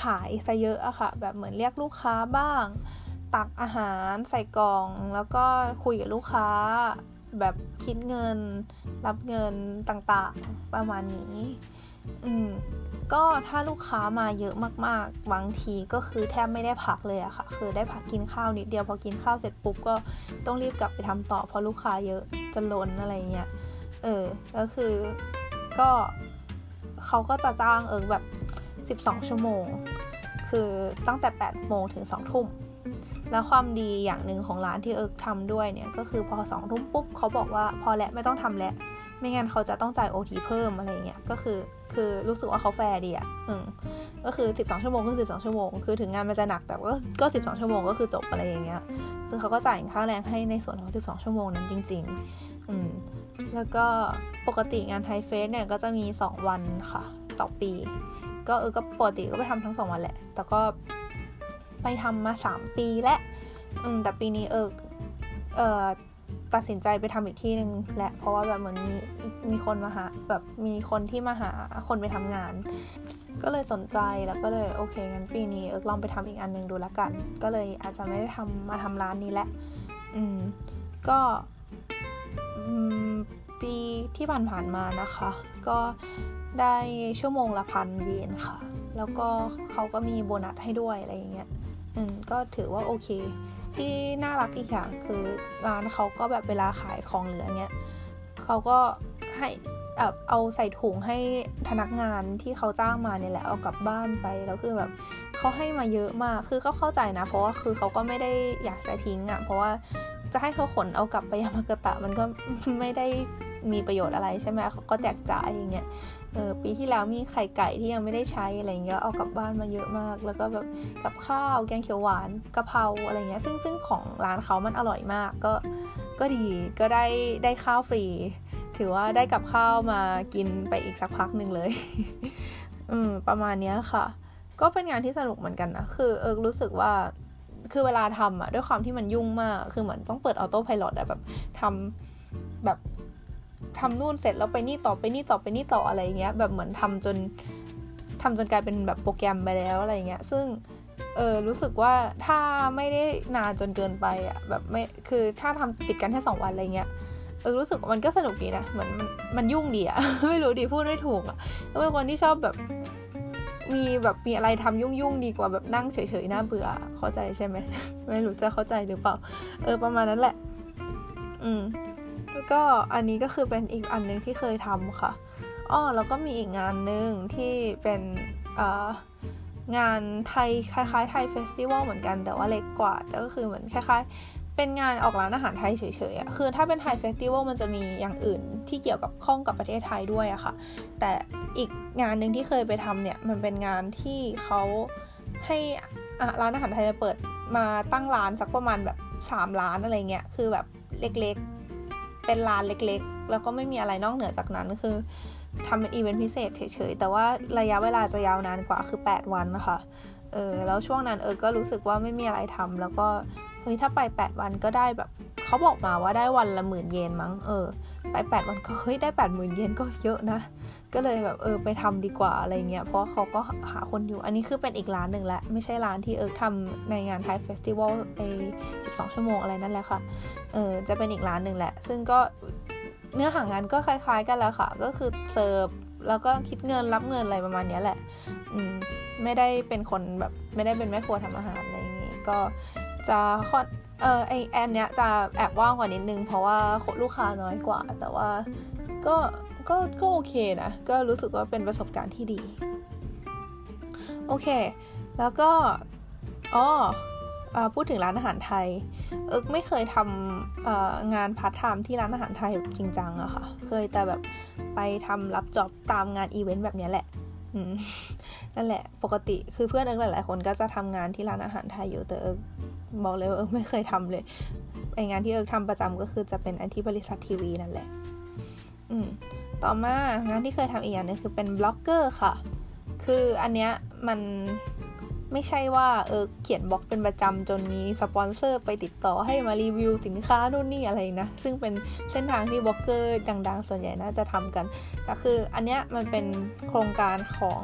ขายซะเยอะอะค่ะ แบบเหมือนเรียกลูกค้าบ้าง ตักอาหารใส่กล่อง แล้วก็คุยกับลูกค้า แบบคิดเงิน รับเงินต่างๆประมาณนี้ อืมก็ถ้าลูกค้ามาเยอะมากๆ บางทีก็คือแทบไม่ได้พักเลยอะค่ะ คือได้พักกินข้าวนิดเดียวพอกินข้าวเสร็จปุ๊บก็ต้องรีบกลับไปทำต่อเพราะลูกค้าเยอะจะล้นอะไรเงี้ย เออ ก็คือก็เขาก็จะจ้างเอิร์กแบบ 12 ชั่วโมง คือตั้งแต่ 8 โมงถึง 2 ทุ่ม แล้วความดีอย่างหนึ่งของร้านที่เอิร์กทำด้วยเนี่ยก็คือพอสองทุ่มปุ๊บเขาบอกว่าพอแล้วไม่ต้องทำแล้วไม่งั้นเขาจะต้องจ่ายโอทีเพิ่มอะไรเงี้ยก็คือคือรู้สึกว่าเขาแฟร์ดีอะอืมก็คือ 12 ชั่วโมงก็คือ12 ชั่วโมง คือถึงงานมันจะหนักแต่ก็ก็ 12 ชั่วโมงก็คือจบอะไรอย่างเงี้ยคือเขาก็จ่ายค่าแรงให้ในส่วนของ 12 ชั่วโมงนั้นจริง ๆ อืมแล้วก็ปกติงานไทเฟสเนี่ยก็จะมี 2 วันค่ะ ต่อปี ก็เออก็ปกติก็ไปทำทั้ง 2 วันแหละ แต่ก็ ไปทำมาสามปีและอืมแต่ปีนี้เออเออตัดสินใจไปทำอีกที่หนึ่งแหละเพราะว่าแบบเหมือนมีมีคนมาหาแบบมีคนที่มาหาคนไปทำงาน ก็เลยสนใจแล้วก็เลยโอเคงั้นปีนี้เออลองไปทำอีกอันนึงดูละกัน ก็เลยอาจจะไม่ได้ทำมาทำร้านนี้แหละอืมก็ปีที่ผ่านๆมานะคะ ก็ได้ชั่วโมงละพันเยนค่ะ แล้วก็เขาก็มีโบนัสให้ด้วยอะไรอย่างเงี้ย อืมก็ถือว่าโอเค ที่น่ารักอีกอย่างคือร้านเขาก็แบบเวลาขายของเหลือเนี้ยเขาก็ให้แบบเอาใส่ถุงให้พนักงานที่เขาจ้างมาเนี่ยแหละเอากลับบ้านไปแล้วคือแบบเขาให้มาเยอะมากคือก็เข้าใจนะ เพราะว่าคือเขาก็ไม่ได้อยากจะทิ้งอะ่ะเพราะว่าจะให้เขาขนเอากลับไปยามากตะมันก็ไม่ได้มีประโยชน์อะไรใช่ไหมเขาก็แจกจ่ายอย่างเงี้ย เออปีที่แล้วมีไข่ไก่ที่ยังไม่ได้ใช้อะไรเงี้ยเอากลับบ้านมาเยอะมาก แล้วก็แบบกับข้าวแกงเขียวหวานกะเพราอะไรเงี้ยซึ่งซึ่งของร้านเขามันอร่อยมากก็ก็ดีก็ได้ได้ข้าวฟรี ถือว่าได้กับข้าวมากินไปอีกสักพักหนึ่งเลยอืมประมาณนี้ค่ะ ก็เป็นงานที่สนุกเหมือนกันนะคือเออรู้สึกว่าคือเวลาทำอะด้วยความที่มันยุ่งมาก คือเหมือนต้องเปิดออโต้พายโอะแบบทำแบบ ทำนู่นเสร็จแล้วไปนี่ต่อไปนี่ต่อไปนี่ต่ออะไรเงี้ยแบบเหมือนทำจนทำจนกลายเป็นแบบโปรแกรมไปแล้วอะไรเงี้ยซึ่งเออรู้สึกว่าถ้าไม่ได้นานจนเกินไปอะแบบไม่คือถ้าทำติดกันแค่สองวันอะไรเงี้ยเออรู้สึกมันก็สนุกดีนะเหมือนมันมันยุ่งดีอะไม่รู้ดีพูดไม่ถูกอะก็เป็นคนที่ชอบแบบมีแบบมีอะไรทำยุ่งยุ่งดีกว่าแบบนั่งเฉยๆน่าเบื่อเข้าใจใช่ไหมไม่รู้จะเข้าใจหรือเปล่า เออประมาณนั้นแหละ อืม ก็อันนี้ก็คือเป็นอีกอันนึงที่เคยทำค่ะอ้อแล้วก็มีอีกงานหนึ่งที่เป็นงานไทยคล้ายๆไทยเฟสติวัลเหมือนกันแต่ว่าเล็กกว่า แต่ก็คือเหมือนคล้าย ๆ เป็นงานออกร้านอาหารไทยเฉยๆอะคือถ้าเป็นไทยเฟสติวัลมันจะมีอย่างอื่นที่เกี่ยวกับข้องกับประเทศไทยด้วยอะค่ะ แต่อีกงานหนึ่งที่เคยไปทำเนี่ยมันเป็นงานที่เขาให้ร้านอาหารไทยมาเปิดมาตั้งร้านสักประมาณแบบ 3 ร้านอะไรเงี้ยคือแบบเล็ก เป็นร้านเล็กๆ แล้วก็ไม่มีอะไรนอกเหนือจากนั้นคือทำเป็นอีเวนต์พิเศษเฉยๆ แต่ว่าระยะเวลาจะยาวนานกว่าคือ 8 วันนะคะ เออแล้วช่วงนั้นเออก็รู้สึกว่าไม่มีอะไรทำแล้วก็เฮ้ยถ้าไป 8 วันก็ได้แบบเขาบอกมาว่าได้วันละหมื่นเยนมั้งเออไปแปดวันก็เฮ้ยได้แปดหมื่นเยนก็เยอะนะ ก็เลยแบบเออไปทำดีกว่าอะไรเงี้ยเพราะเขาก็หาคนอยู่ อันนี้คือเป็นอีกร้านหนึ่งและไม่ใช่ร้านที่เอิร์กทำในงานไทยเฟสติวัลไอสิบสองชั่วโมงอะไรนั่นแหละค่ะเออจะเป็นอีกร้านหนึ่งแหละ ซึ่งก็เนื้อหางานก็คล้าย ๆ กันแล้วค่ะ ก็คือเสิร์ฟแล้วก็คิดเงินรับเงินอะไรประมาณนี้แหละ อืมไม่ได้เป็นคนแบบไม่ได้เป็นแม่ครัวทำอาหารอะไรอย่างงี้ก็จะค่อนเออไออันเนี้ยจะแอบว่างกว่านิดนึง เพราะว่าลูกค้าน้อยกว่า แต่ว่าก็ ก็ก็โอเคนะ ก็รู้สึกว่าเป็นประสบการณ์ที่ดี โอเค แล้วก็อ๋อพูดถึงร้านอาหารไทย เอิกไม่เคยทำงานพาร์ทไทม์ที่ร้านอาหารไทยจริงจังอะค่ะ เคยแต่แบบไปทำรับจ็อบตามงานอีเวนต์แบบนี้แหละนั่นแหละ ปกติคือเพื่อนเอิกหลาย ๆ คนก็จะทำงานที่ร้านอาหารไทยอยู่แต่เอิกบอกเลยว่าเอิกไม่เคยทำเลยไองานที่เอิกทำประจำก็คือจะเป็นอันที่บริษัททีวีนั่นแหละ อืม ต่อมางานที่เคยทำอีกอย่างนึงคือเป็นบล็อกเกอร์ค่ะ คืออันเนี้ยมันไม่ใช่ว่าเอิร์กเขียนบล็อกเป็นประจำจนมีสปอนเซอร์ไปติดต่อให้มารีวิวสินค้านู่นนี่อะไรนะ ซึ่งเป็นเส้นทางที่บล็อกเกอร์ดังๆ ส่วนใหญ่น่าจะทำกันแต่คืออันเนี้ยมันเป็นโครงการของ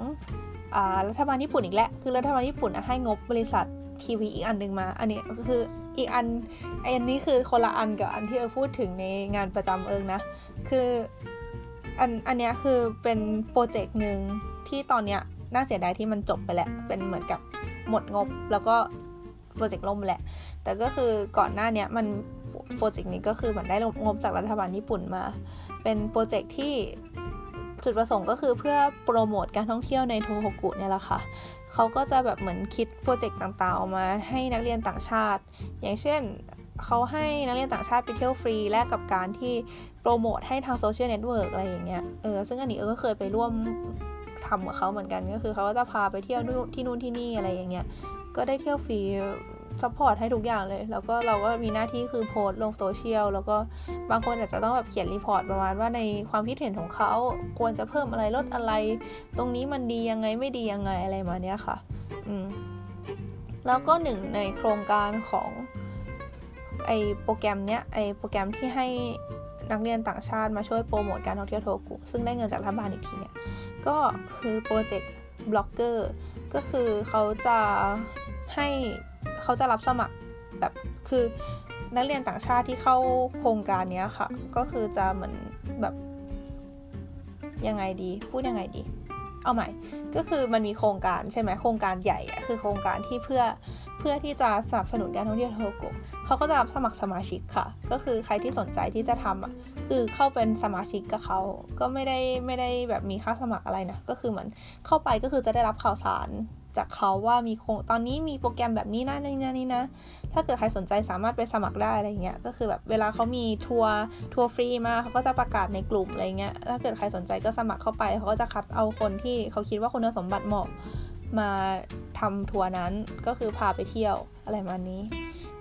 รัฐบาลญี่ปุ่นอีกแล้ว คือรัฐบาลญี่ปุ่นให้งบบริษัททีวีอีกอันหนึ่งมา อันนี้ก็คืออีกอันอันนี้คือคนละอันกับอันที่เออพูดถึงในงานประจำเอิงนะ คือ อันอันนี้คือเป็นโปรเจกต์หนึ่งที่ตอนเนี้ยน่าเสียดายที่มันจบไปแล้วเป็นเหมือนกับหมดงบแล้วก็โปรเจกต์ล่มแหละ แต่ก็คือก่อนหน้านี้มันโปรเจกต์นี้ก็คือเหมือนได้งบจากรัฐบาลญี่ปุ่นมา เป็นโปรเจกต์ที่จุดประสงค์ก็คือเพื่อโปรโมทการท่องเที่ยวในโทโฮกุเนี่ยแหละค่ะ เขาก็จะแบบเหมือนคิดโปรเจกต์ต่างๆออกมาให้นักเรียนต่างชาติ อย่างเช่นเขาให้นักเรียนต่างชาติไปเที่ยวฟรีแลกกับการที่ โปรโมทให้ทางโซเชียลเน็ตเวิร์กอะไรอย่างเงี้ย เออ ซึ่งอันนี้เอิร์กก็เคยไปร่วมทำกับเขาเหมือนกันก็คือเขาก็จะพาไปเที่ยวที่นู่นที่นี่อะไรอย่างเงี้ย ก็ได้เที่ยวฟรี support ให้ทุกอย่างเลย แล้วก็เราก็มีหน้าที่คือโพสต์ลงโซเชียล แล้วก็บางคนอาจจะต้องแบบเขียน report ประมาณว่าในความคิดเห็นของเขาควรจะเพิ่มอะไรลดอะไร ตรงนี้มันดียังไงไม่ดียังไงอะไรมาเนี้ยค่ะ อืม แล้วก็หนึ่งในโครงการของไอโปรแกรมเนี้ยไอโปรแกรมที่ให้ นักเรียนต่างชาติมาช่วยโปรโมทการท่องเที่ยวโทโฮกุซึ่งได้เงินจากรัฐบาลอีกทีเนี่ย ก็คือโปรเจกต์บล็อกเกอร์ก็คือเขาจะให้เขาจะรับสมัครแบบคือนักเรียนต่างชาติที่เข้าโครงการนี้ค่ะ ก็คือจะเหมือนแบบยังไงดี พูดยังไงดี เอาใหม่ ก็คือมันมีโครงการใช่ไหมโครงการใหญ่อะคือโครงการที่เพื่อเพื่อที่จะสนับสนุนการท่องเที่ยวโทโก เขาก็จะรับสมัครสมาชิกค่ะ ก็คือใครที่สนใจที่จะทำอะคือเข้าเป็นสมาชิกกับเขาก็ไม่ได้ไม่ได้แบบมีค่าสมัครอะไรนะก็คือเหมือนเข้าไปก็คือจะได้รับข่าวสารจากเขาว่ามีโครงตอนนี้มีโปรแกรมแบบนี้นะนี่นะนี่นะ ถ้าเกิดใครสนใจสามารถไปสมัครได้อะไรเงี้ย ก็คือแบบเวลาเขามีทัวร์ทัวร์ฟรีมาเขาก็จะประกาศในกลุ่มอะไรเงี้ย ถ้าเกิดใครสนใจก็สมัครเข้าไปเขาก็จะคัดเอาคนที่เขาคิดว่าคุณสมบัติเหมาะมาทำทัวร์นั้นก็คือพาไปเที่ยวอะไรมานี้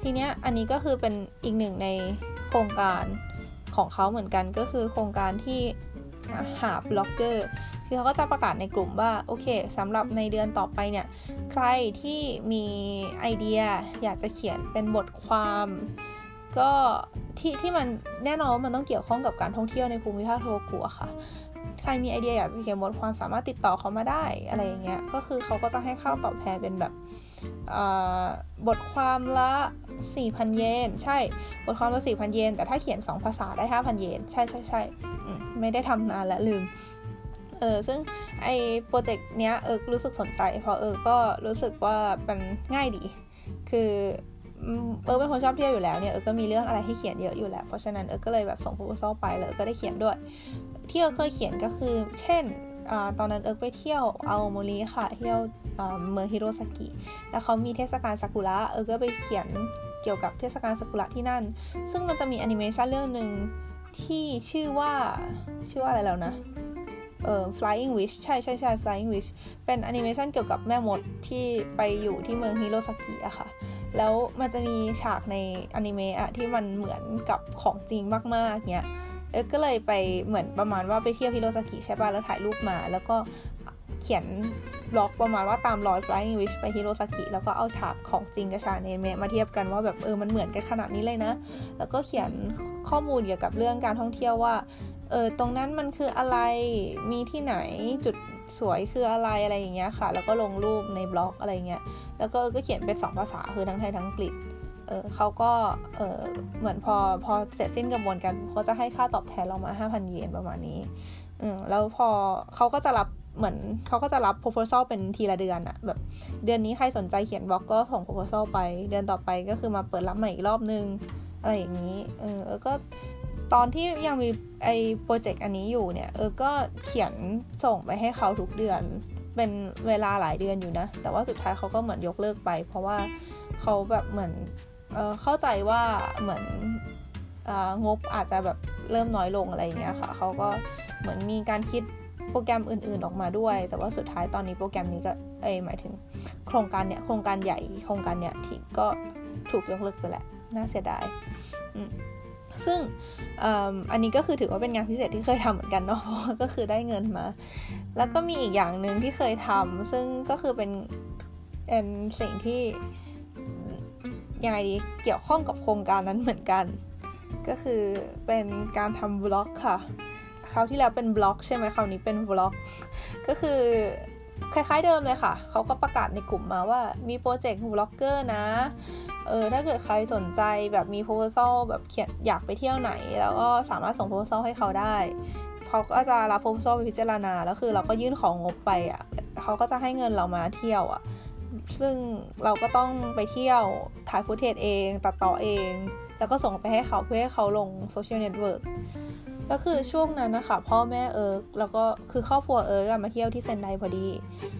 ทีเนี้ยอันนี้ก็คือเป็นอีกหนึ่งในโครงการของเขาเหมือนกันก็คือโครงการที่หาบล็อกเกอร์คือเขาก็จะประกาศในกลุ่มว่าโอเคสำหรับในเดือนต่อไปเนี่ยใครที่มีไอเดียอยากจะเขียนเป็นบทความก็ที่ที่มันแน่นอนมันต้องเกี่ยวข้องกับการท่องเที่ยวในภูมิภาคโทโฮคุค่ะ ใครมีไอเดียอยากจะเขียนบทความสามารถติดต่อเขามาได้อะไรอย่างเงี้ยก็คือเขาก็จะให้ค่าตอบแทนเป็นแบบ บทความละ 4,000 เยน ใช่ บทความละ 4,000 เยน แต่ถ้าเขียน 2 ภาษาได้ 5,000 เยน ใช่ใช่ใช่ไม่ได้ทำนานแล้วลืม เออ ซึ่งไอ้โปรเจกต์เนี้ยเอิร์กรู้สึกสนใจ เพราะเอิร์กก็รู้สึกว่ามันง่ายดี คือเอิร์กเป็นคนชอบเที่ยวอยู่แล้วเนี่ยเอิร์กก็มีเรื่องอะไรให้เขียนเยอะอยู่แล้ว เพราะฉะนั้นเอิร์กก็เลยแบบส่ง propose ไปเลยก็ได้เขียนด้วย ที่เอิร์กเคยเขียนก็คือ เช่น ตอนนั้นเอิร์กไปเที่ยวอาโอโมริค่ะ เที่ยวเมืองฮิโรซากิ แล้วเขามีเทศกาลซากุระ เอิร์กก็ไปเขียนเกี่ยวกับเทศกาลซากุระที่นั่น ซึ่งมันจะมีแอนิเมชันเรื่องหนึ่งที่ชื่อว่าชื่อว่าอะไรแล้วนะ เอ่อ Flying Witch ใช่ใช่ใช่ Flying Witch เป็นแอนิเมชันเกี่ยวกับแม่มดที่ไปอยู่ที่เมืองฮิโรซากิอะค่ะ แล้วมันจะมีฉากในอนิเมะอะที่มันเหมือนกับของจริงมากๆเนี้ย เอิร์กก็เลยไปเหมือนประมาณว่าไปเที่ยวฮิโรซากิใช่ป่ะแล้วถ่ายรูปมา แล้วก็เขียนบล็อกประมาณว่าตามรอย Flying Wish ไปฮิโรซากิแล้วก็เอาฉากของจริงกับฉากในเมะมาเทียบกันว่าแบบเออมันเหมือนกันขนาดนี้เลยนะ แล้วก็เขียนข้อมูลเกี่ยวกับเรื่องการท่องเที่ยวว่าเออตรงนั้นมันคืออะไรมีที่ไหนจุดสวยคืออะไรอะไรอย่างเงี้ยค่ะ แล้วก็ลงรูปในบล็อกอะไรเงี้ยแล้วก็ก็เขียนเป็นสองภาษาคือทั้งไทยทั้งอังกฤษ เออเขาก็เออเหมือนพอพอเสร็จสิ้นกระบวนการเขาจะให้ค่าตอบแทนเรามา 5,000 เยนประมาณนี้อืมแล้วพอเขาก็จะรับเหมือนเขาก็จะรับ proposal เป็นทีละเดือนอะแบบเดือนนี้ใครสนใจเขียนบล็อกก็ส่ง proposal ไป เดือนต่อไปก็คือมาเปิดรับใหม่อีกรอบนึง อะไรอย่างนี้ เออก็ตอนที่ยังมีไอ้โปรเจกต์อันนี้อยู่เนี่ย เออก็เขียนส่งไปให้เขาทุกเดือน เป็นเวลาหลายเดือนอยู่นะ แต่ว่าสุดท้ายเขาก็เหมือนยกเลิกไป เพราะว่าเขาแบบเหมือน เข้าใจว่าเหมือนงบอาจจะแบบเริ่มน้อยลงอะไรอย่างเงี้ยค่ะเขาก็เหมือนมีการคิดโปรแกรมอื่น ๆ ออกมาด้วย แต่ว่าสุดท้ายตอนนี้โปรแกรมนี้ก็เอ้หมายถึงโครงการเนี้ยโครงการใหญ่โครงการเนี้ยที่ก็ถูกยกเลิกไปแหละน่าเสียดายซึ่งอันนี้ก็คือถือว่าเป็นงานพิเศษที่เคยทำเหมือนกันเนาะเพราะว่าก็คือได้เงินมา แล้วก็มีอีกอย่างหนึ่งที่เคยทำซึ่งก็คือเป็นเป็นสิ่งที่ ยังไงดีเกี่ยวข้องกับโครงการนั้นเหมือนกัน ก็คือเป็นการทำ vlog ค่ะคราวที่แล้วเป็นบล็อกใช่ไหมคราวนี้เป็น vlog ก็คือคล้ายๆเดิมเลยค่ะ เขาก็ประกาศในกลุ่มมาว่ามีโปรเจกต์ vlogger นะ เออ ถ้าเกิดใครสนใจแบบมี proposal แบบเขียนอยากไปเที่ยวไหน แล้วก็สามารถส่ง proposal ให้เขาได้ เขาก็จะรับ proposal ไปพิจารณา แล้วคือเราก็ยื่นของงบไปอะ่ะ เขาก็จะให้เงินเรามาเที่ยวอะ่ะ ซึ่งเราก็ต้องไปเที่ยวถ่าย footage เอง ตัดต่อเอง แล้วก็ส่งไปให้เขาเพื่อให้เขาลงโซเชียลเน็ตเวิร์กก็คือช่วงนั้นนะคะพ่อแม่เอิร์กแล้วก็คือครอบครัวเอิร์กมาเที่ยวที่เซนไดพอดี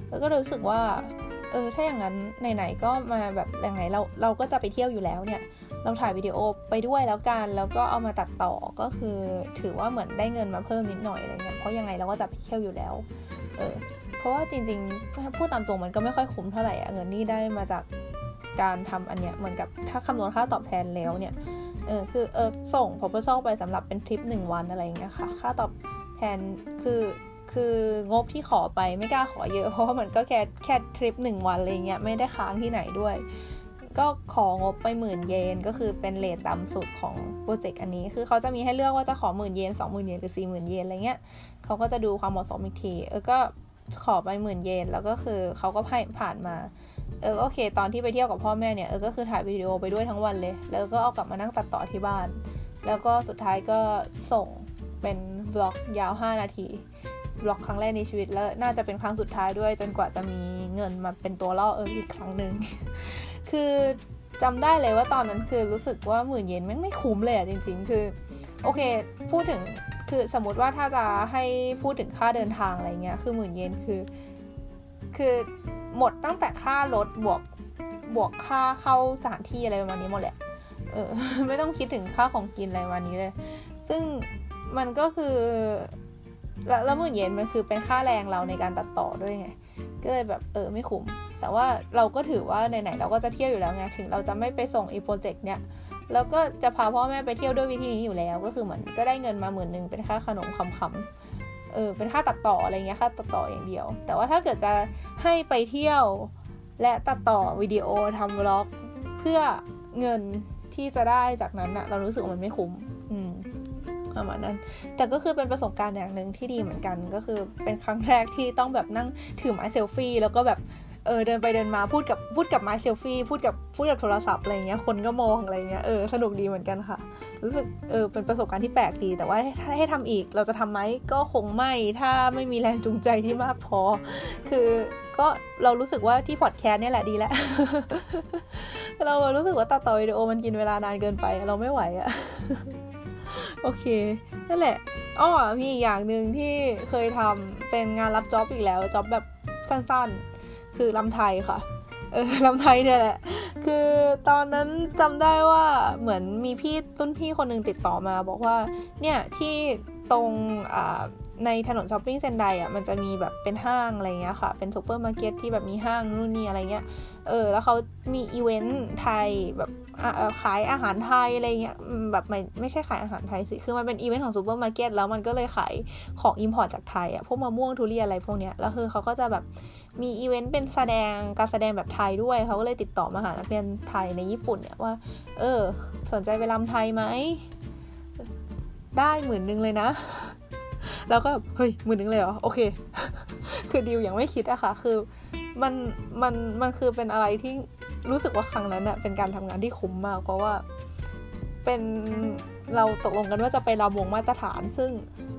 แล้วก็รู้สึกว่าเออถ้าอย่างนั้นไหนๆก็มาแบบยังไงเราเราก็จะไปเที่ยวอยู่แล้วเนี่ยเราถ่ายวิดีโอไปด้วยแล้วกัน แล้วก็เอามาตัดต่อก็คือถือว่าเหมือนได้เงินมาเพิ่มนิดหน่อยอะไรเงี้ยเพราะยังไงเราก็จะไปเที่ยวอยู่แล้วเออ เพราะว่าจริงๆพูดตามตรงมันก็ไม่ค่อยคุ้มเท่าไหร่อะเงินนี่ได้มาจากการทำอันเนี้ยเหมือนกับถ้าคำนวณค่าตอบแทนแล้วเนี่ยเออคือเออส่ง proposal ไปสำหรับเป็นทริปหนึ่งวันอะไรเงี้ยค่ะ ค่าตอบแทนคือคืองบที่ขอไปไม่กล้าขอเยอะเพราะว่ามันก็แค่แค่ทริปหนึ่งวันอะไรเงี้ยไม่ได้ค้างที่ไหนด้วย ก็ของบไปหมื่นเยนก็คือเป็นเลทต่ำสุดของโปรเจกต์อันนี้ คือเขาจะมีให้เลือกว่าจะขอหมื่นเยนสองหมื่นเยนหรือสี่หมื่นเยนอะไรเงี้ยเขาก็จะดูความเหมาะสมอีกทีเออก็ ขอไปหมื่นเยนแล้วก็คือเขาก็ผ่านผ่านมาเออโอเค ตอนที่ไปเที่ยวกับพ่อแม่เนี่ยเออก็คือถ่ายวิดีโอไปด้วยทั้งวันเลย แล้วก็เอากลับมานั่งตัดต่อที่บ้าน แล้วก็สุดท้ายก็ส่งเป็นบล็อกยาว 5 นาทีบล็อกครั้งแรกในชีวิตแล้วน่าจะเป็นครั้งสุดท้ายด้วยจนกว่าจะมีเงินมาเป็นตัวล่อเอออีกครั้งหนึ่ง คือจำได้เลยว่าตอนนั้นคือรู้สึกว่าหมื่นเยนไม่ไม่คุ้มเลยอะจริง ๆ คือ โอเค พูดถึง คือสมมติว่าถ้าจะให้พูดถึงค่าเดินทางอะไรเงี้ย คือหมื่นเยนคือ คือหมดตั้งแต่ค่ารถบวกบวกค่าเข้าสถานที่อะไรประมาณนี้หมดแหละ เออ ไม่ต้องคิดถึงค่าของกินอะไรประมาณนี้เลย ซึ่งมันก็คือแล้วแล้วหมื่นเยนมันคือเป็นค่าแรงเราในการตัดต่อด้วยไง ก็เลยแบบเออไม่คุ้ม แต่ว่าเราก็ถือว่าไหนๆเราก็จะเที่ยวอยู่แล้วไง ถึงเราจะไม่ไปส่งอีโปรเจกต์เนี้ย แล้วก็จะพาพ่อแม่ไปเที่ยวด้วยวิธีนี้อยู่แล้ว ก็คือเหมือนก็ได้เงินมาหมื่นหนึ่งเป็นค่าขนมคำๆเออเป็นค่าตัดต่ออะไรเงี้ยค่าตัดต่ออย่างเดียว แต่ว่าถ้าเกิดจะให้ไปเที่ยวและตัดต่อวิดีโอทำวล็อก เพื่อเงินที่จะได้จากนั้นอะเรารู้สึกว่ามันไม่คุ้ม อืมประมาณนั้น แต่ก็คือเป็นประสบการณ์อย่างหนึ่งที่ดีเหมือนกัน ก็คือเป็นครั้งแรกที่ต้องแบบนั่งถือไม้เซลฟี่แล้วก็แบบ เออเดินไปเดินมาพูดกับพูดกับไม้เซลฟี่พูดกับพูดกับโทรศัพท์อะไรเงี้ยคนก็มองอะไรเงี้ยเออสนุกดีเหมือนกันค่ะ รู้สึกเออเป็นประสบการณ์ที่แปลกดี แต่ว่าถ้าให้ทำอีกเราจะทำไหมก็คงไม่ถ้าไม่มีแรงจูงใจที่มากพอ คือก็เรารู้สึกว่าที่พอดแคสต์เนี่ยแหละดีแล้วเรารู้สึกว่าตัดต่อวิดีโอมันกินเวลานานเกินไป เราไม่ไหวอะโอเค นั่นแหละอ้อมีอีกอย่างหนึ่งที่เคยทำเป็นงานรับจ็อบอีกแล้วจ็อบแบบสั้นๆ คือลำไทยค่ะเออลำไทยเนี่ยแหละ คือตอนนั้นจำได้ว่าเหมือนมีพี่ตุ้นพี่คนหนึ่งติดต่อมา บอกว่าเนี่ยที่ตรงในถนนช้อปปิ้งเซนไดอะมันจะมีแบบเป็นห้างอะไรเงี้ยค่ะ เป็นซูเปอร์มาร์เก็ตที่แบบมีห้างนู่นนี่อะไรเงี้ยเออแล้วเขามีอีเวนต์ไทยแบบขายอาหารไทยอะไรเงี้ยแบบไม่ไม่ใช่ขายอาหารไทยสิ คือมันเป็นอีเวนต์ของซูเปอร์มาร์เก็ตแล้วมันก็เลยขายของ import จากไทยอะพวกมะม่วงทุเรียนอะไรพวกเนี้ยแล้วคือเขาก็จะแบบ มีอีเวนต์เป็นแสดงการแสดงแบบไทยด้วย เขาก็เลยติดต่อมาหานักเรียนไทยในญี่ปุ่นเนี่ยว่า เออ สนใจไปรำไทยไหม ได้หมื่นนึงเลยนะ แล้วก็เฮ้ยหมื่นนึงเลยเหรอ โอเค คือดิวยังไม่คิดอะค่ะ คือมันมันมันคือเป็นอะไรที่รู้สึกว่าครั้งนั้นอะเป็นการทำงานที่คุ้มมาก เพราะว่าเป็น เราตกลงกันว่าจะไปรำวงมาตรฐาน ซึ่ง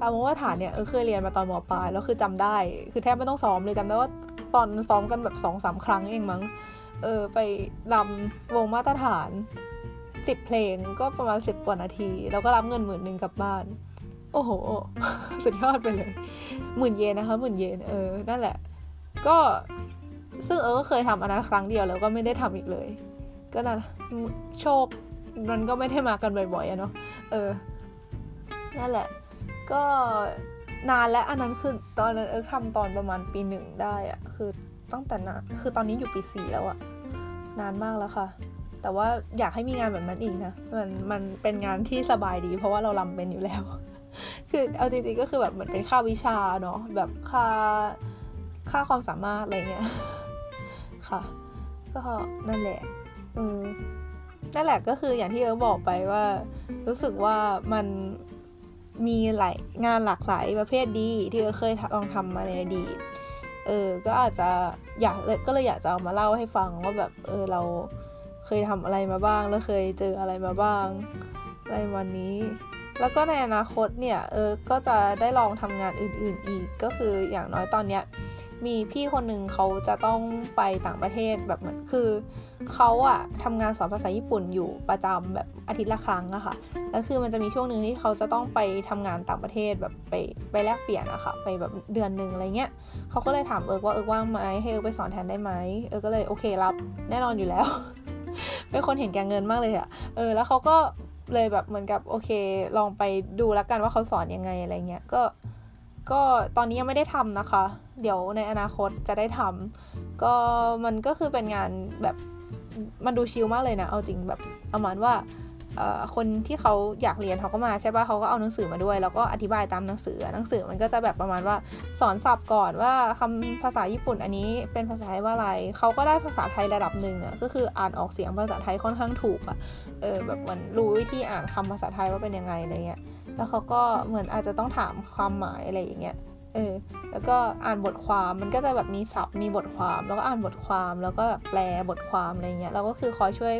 รำวงมาตรฐานเนี่ยเออเคยเรียนมาตอนมปลายแล้วคือจำได้ คือแทบไม่ต้องซ้อมเลยจำได้ว่าตอนซ้อมกันแบบสองสามครั้งเองมั้งเออไปรำวงมาตรฐานสิบเพลงก็ประมาณสิบกว่านาที แล้วก็รับเงินหมื่นหนึ่งกลับบ้าน โอ้โห สุดยอดไปเลยหมื่นเยนนะคะหมื่นเยนเออนั่นแหละ ก็ซึ่งเออก็เคยทำอันนั้นครั้งเดียวแล้วก็ไม่ได้ทำอีกเลย ก็นั่นโชค มันก็ไม่ได้มากันบ่อยๆอะเนาะเออนั่นแหละ ก็นานและอันนั้นคือตอนนั้นเออทำตอนประมาณปีหนึ่งได้อะคือตั้งแต่นานคือตอนนี้อยู่ปีสี่แล้วอะนานมากแล้วค่ะ แต่ว่าอยากให้มีงานแบบนั้นอีกนะมันมันเป็นงานที่สบายดี เพราะว่าเราลำเป็นอยู่แล้ว คือเอาจริงๆก็คือแบบเหมือนเป็นค่าวิชาเนาะแบบค่าค่าความสามารถอะไรเงี้ยค่ะ ก็นั่นแหละอืม นั่นแหละก็คืออย่างที่เออบอกไปว่า รู้สึกว่ามันมีหลายงานหลากหลายประเภทดีที่เออเคยลองทำมาในอดีตเออก็อาจจะอยากก็เลยอยากจะเอามาเล่าให้ฟังว่าแบบเออเราเคยทำอะไรมาบ้าง แล้วเคยเจออะไรมาบ้างในวันนี้ แล้วก็ในอนาคตเนี่ยเออก็จะได้ลองทำงานอื่น ๆ อีกก็คืออย่างน้อยตอนเนี้ยมีพี่คนหนึ่งเขาจะต้องไปต่างประเทศแบบเหมือนคือ เขาอะทำงานสอนภาษาญี่ปุ่นอยู่ประจำแบบอาทิตย์ละครั้งอะค่ะแล้วคือมันจะมีช่วงหนึ่งที่เขาจะต้องไปทำงานต่างประเทศแบบไปไปแลกเปลี่ยนอะค่ะไปแบบเดือนหนึ่งอะไรเงี้ยเขาก็เลยถามเอิร์กว่าเอิร์กว่างไหมให้เอิร์กไปสอนแทนได้ไหมเอิร์กก็เลยโอเครับแน่นอนอยู่แล้ว เป็นคนเห็นแก่เงินมากเลยอะเออแล้วเขาก็เลยแบบเหมือนกับโอเคลองไปดูแล้วกันว่าเขาสอนยังไงอะไรเงี้ยก็ก็ตอนนี้ยังไม่ได้ทำนะคะ เดี๋ยวในอนาคตจะได้ทำก็มันก็คือเป็นงานแบบ มันดูชิลมากเลยนะ เอาจริงแบบประมาณว่าคนที่เขาอยากเรียนเขาก็มาใช่ปะเขาก็เอาหนังสือมาด้วย แล้วก็อธิบายตามหนังสือหนังสือมันก็จะแบบประมาณว่าสอนศัพท์ก่อนว่าคำภาษาญี่ปุ่นอันนี้เป็นภาษาไทยว่าอะไรเขาก็ได้ภาษาไทยระดับหนึ่งอะก็คืออ่านออกเสียงภาษาไทยค่อนข้างถูกอะเออแบบมันรู้วิธีอ่านคำภาษาไทยว่าเป็นยังไงอะไรเงี้ยแล้วเขาก็เหมือนอาจจะต้องถามความหมายอะไรอย่างเงี้ย เออ แล้วก็อ่านบทความมันก็จะแบบมีศัพท์มีบทความ แล้วก็อ่านบทความแล้วก็แบบแปลบทความอะไรเงี้ยแล้วก็คือคอยช่วย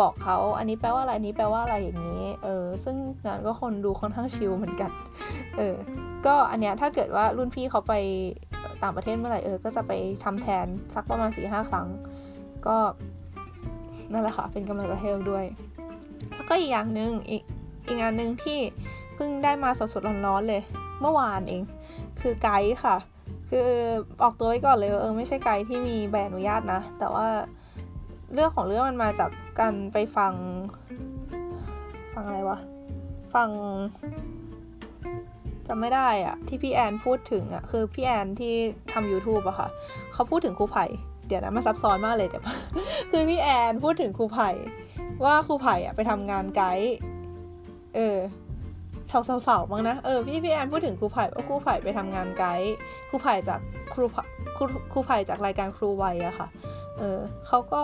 บอกเขาอันนี้แปลว่าอะไรอันนี้แปลว่าอะไรอย่างนี้ เออ ซึ่งงานก็คนดูค่อนข้างชิลเหมือนกัน เออ ก็อันเนี้ยถ้าเกิดว่ารุ่นพี่เขาไปต่างประเทศเมื่อไหร่เออ ก็จะไปทำแทนสักประมาณสี่ห้าครั้ง ก็นั่นแหละค่ะ เป็นกำลังใจให้ด้วย แล้วก็อีกอย่างหนึ่งอีกอีกงานหนึ่งที่เพิ่งได้มาสดๆร้อนๆเลย เมื่อวานเอง คือไกด์ค่ะ คือออกตัวไว้ก่อนเลยเออไม่ใช่ไกด์ที่มีใบอนุญาตนะ แต่ว่าเรื่องของเรื่องมันมาจากการไปฟัง ฟังอะไรวะ ฟังจำไม่ได้อะที่พี่แอนพูดถึงอะคือพี่แอนที่ทำ YouTube อะค่ะ เขาพูดถึงครูไผ่เดี๋ยวนะมาซับซ้อนมากเลยเดี๋ยวคือพี่แอนพูดถึงครูไผ่ว่าครูไผ่อะไปทำงานไกด์เออ สาวๆมั้งนะ เออพี่พี่แอนพูดถึงครูไผ่ว่าครูไผ่ไปทำงานไกด์ครูไผ่จากครูครูครูไผ่จากรายการครูวัยอะค่ะ เออเขาก็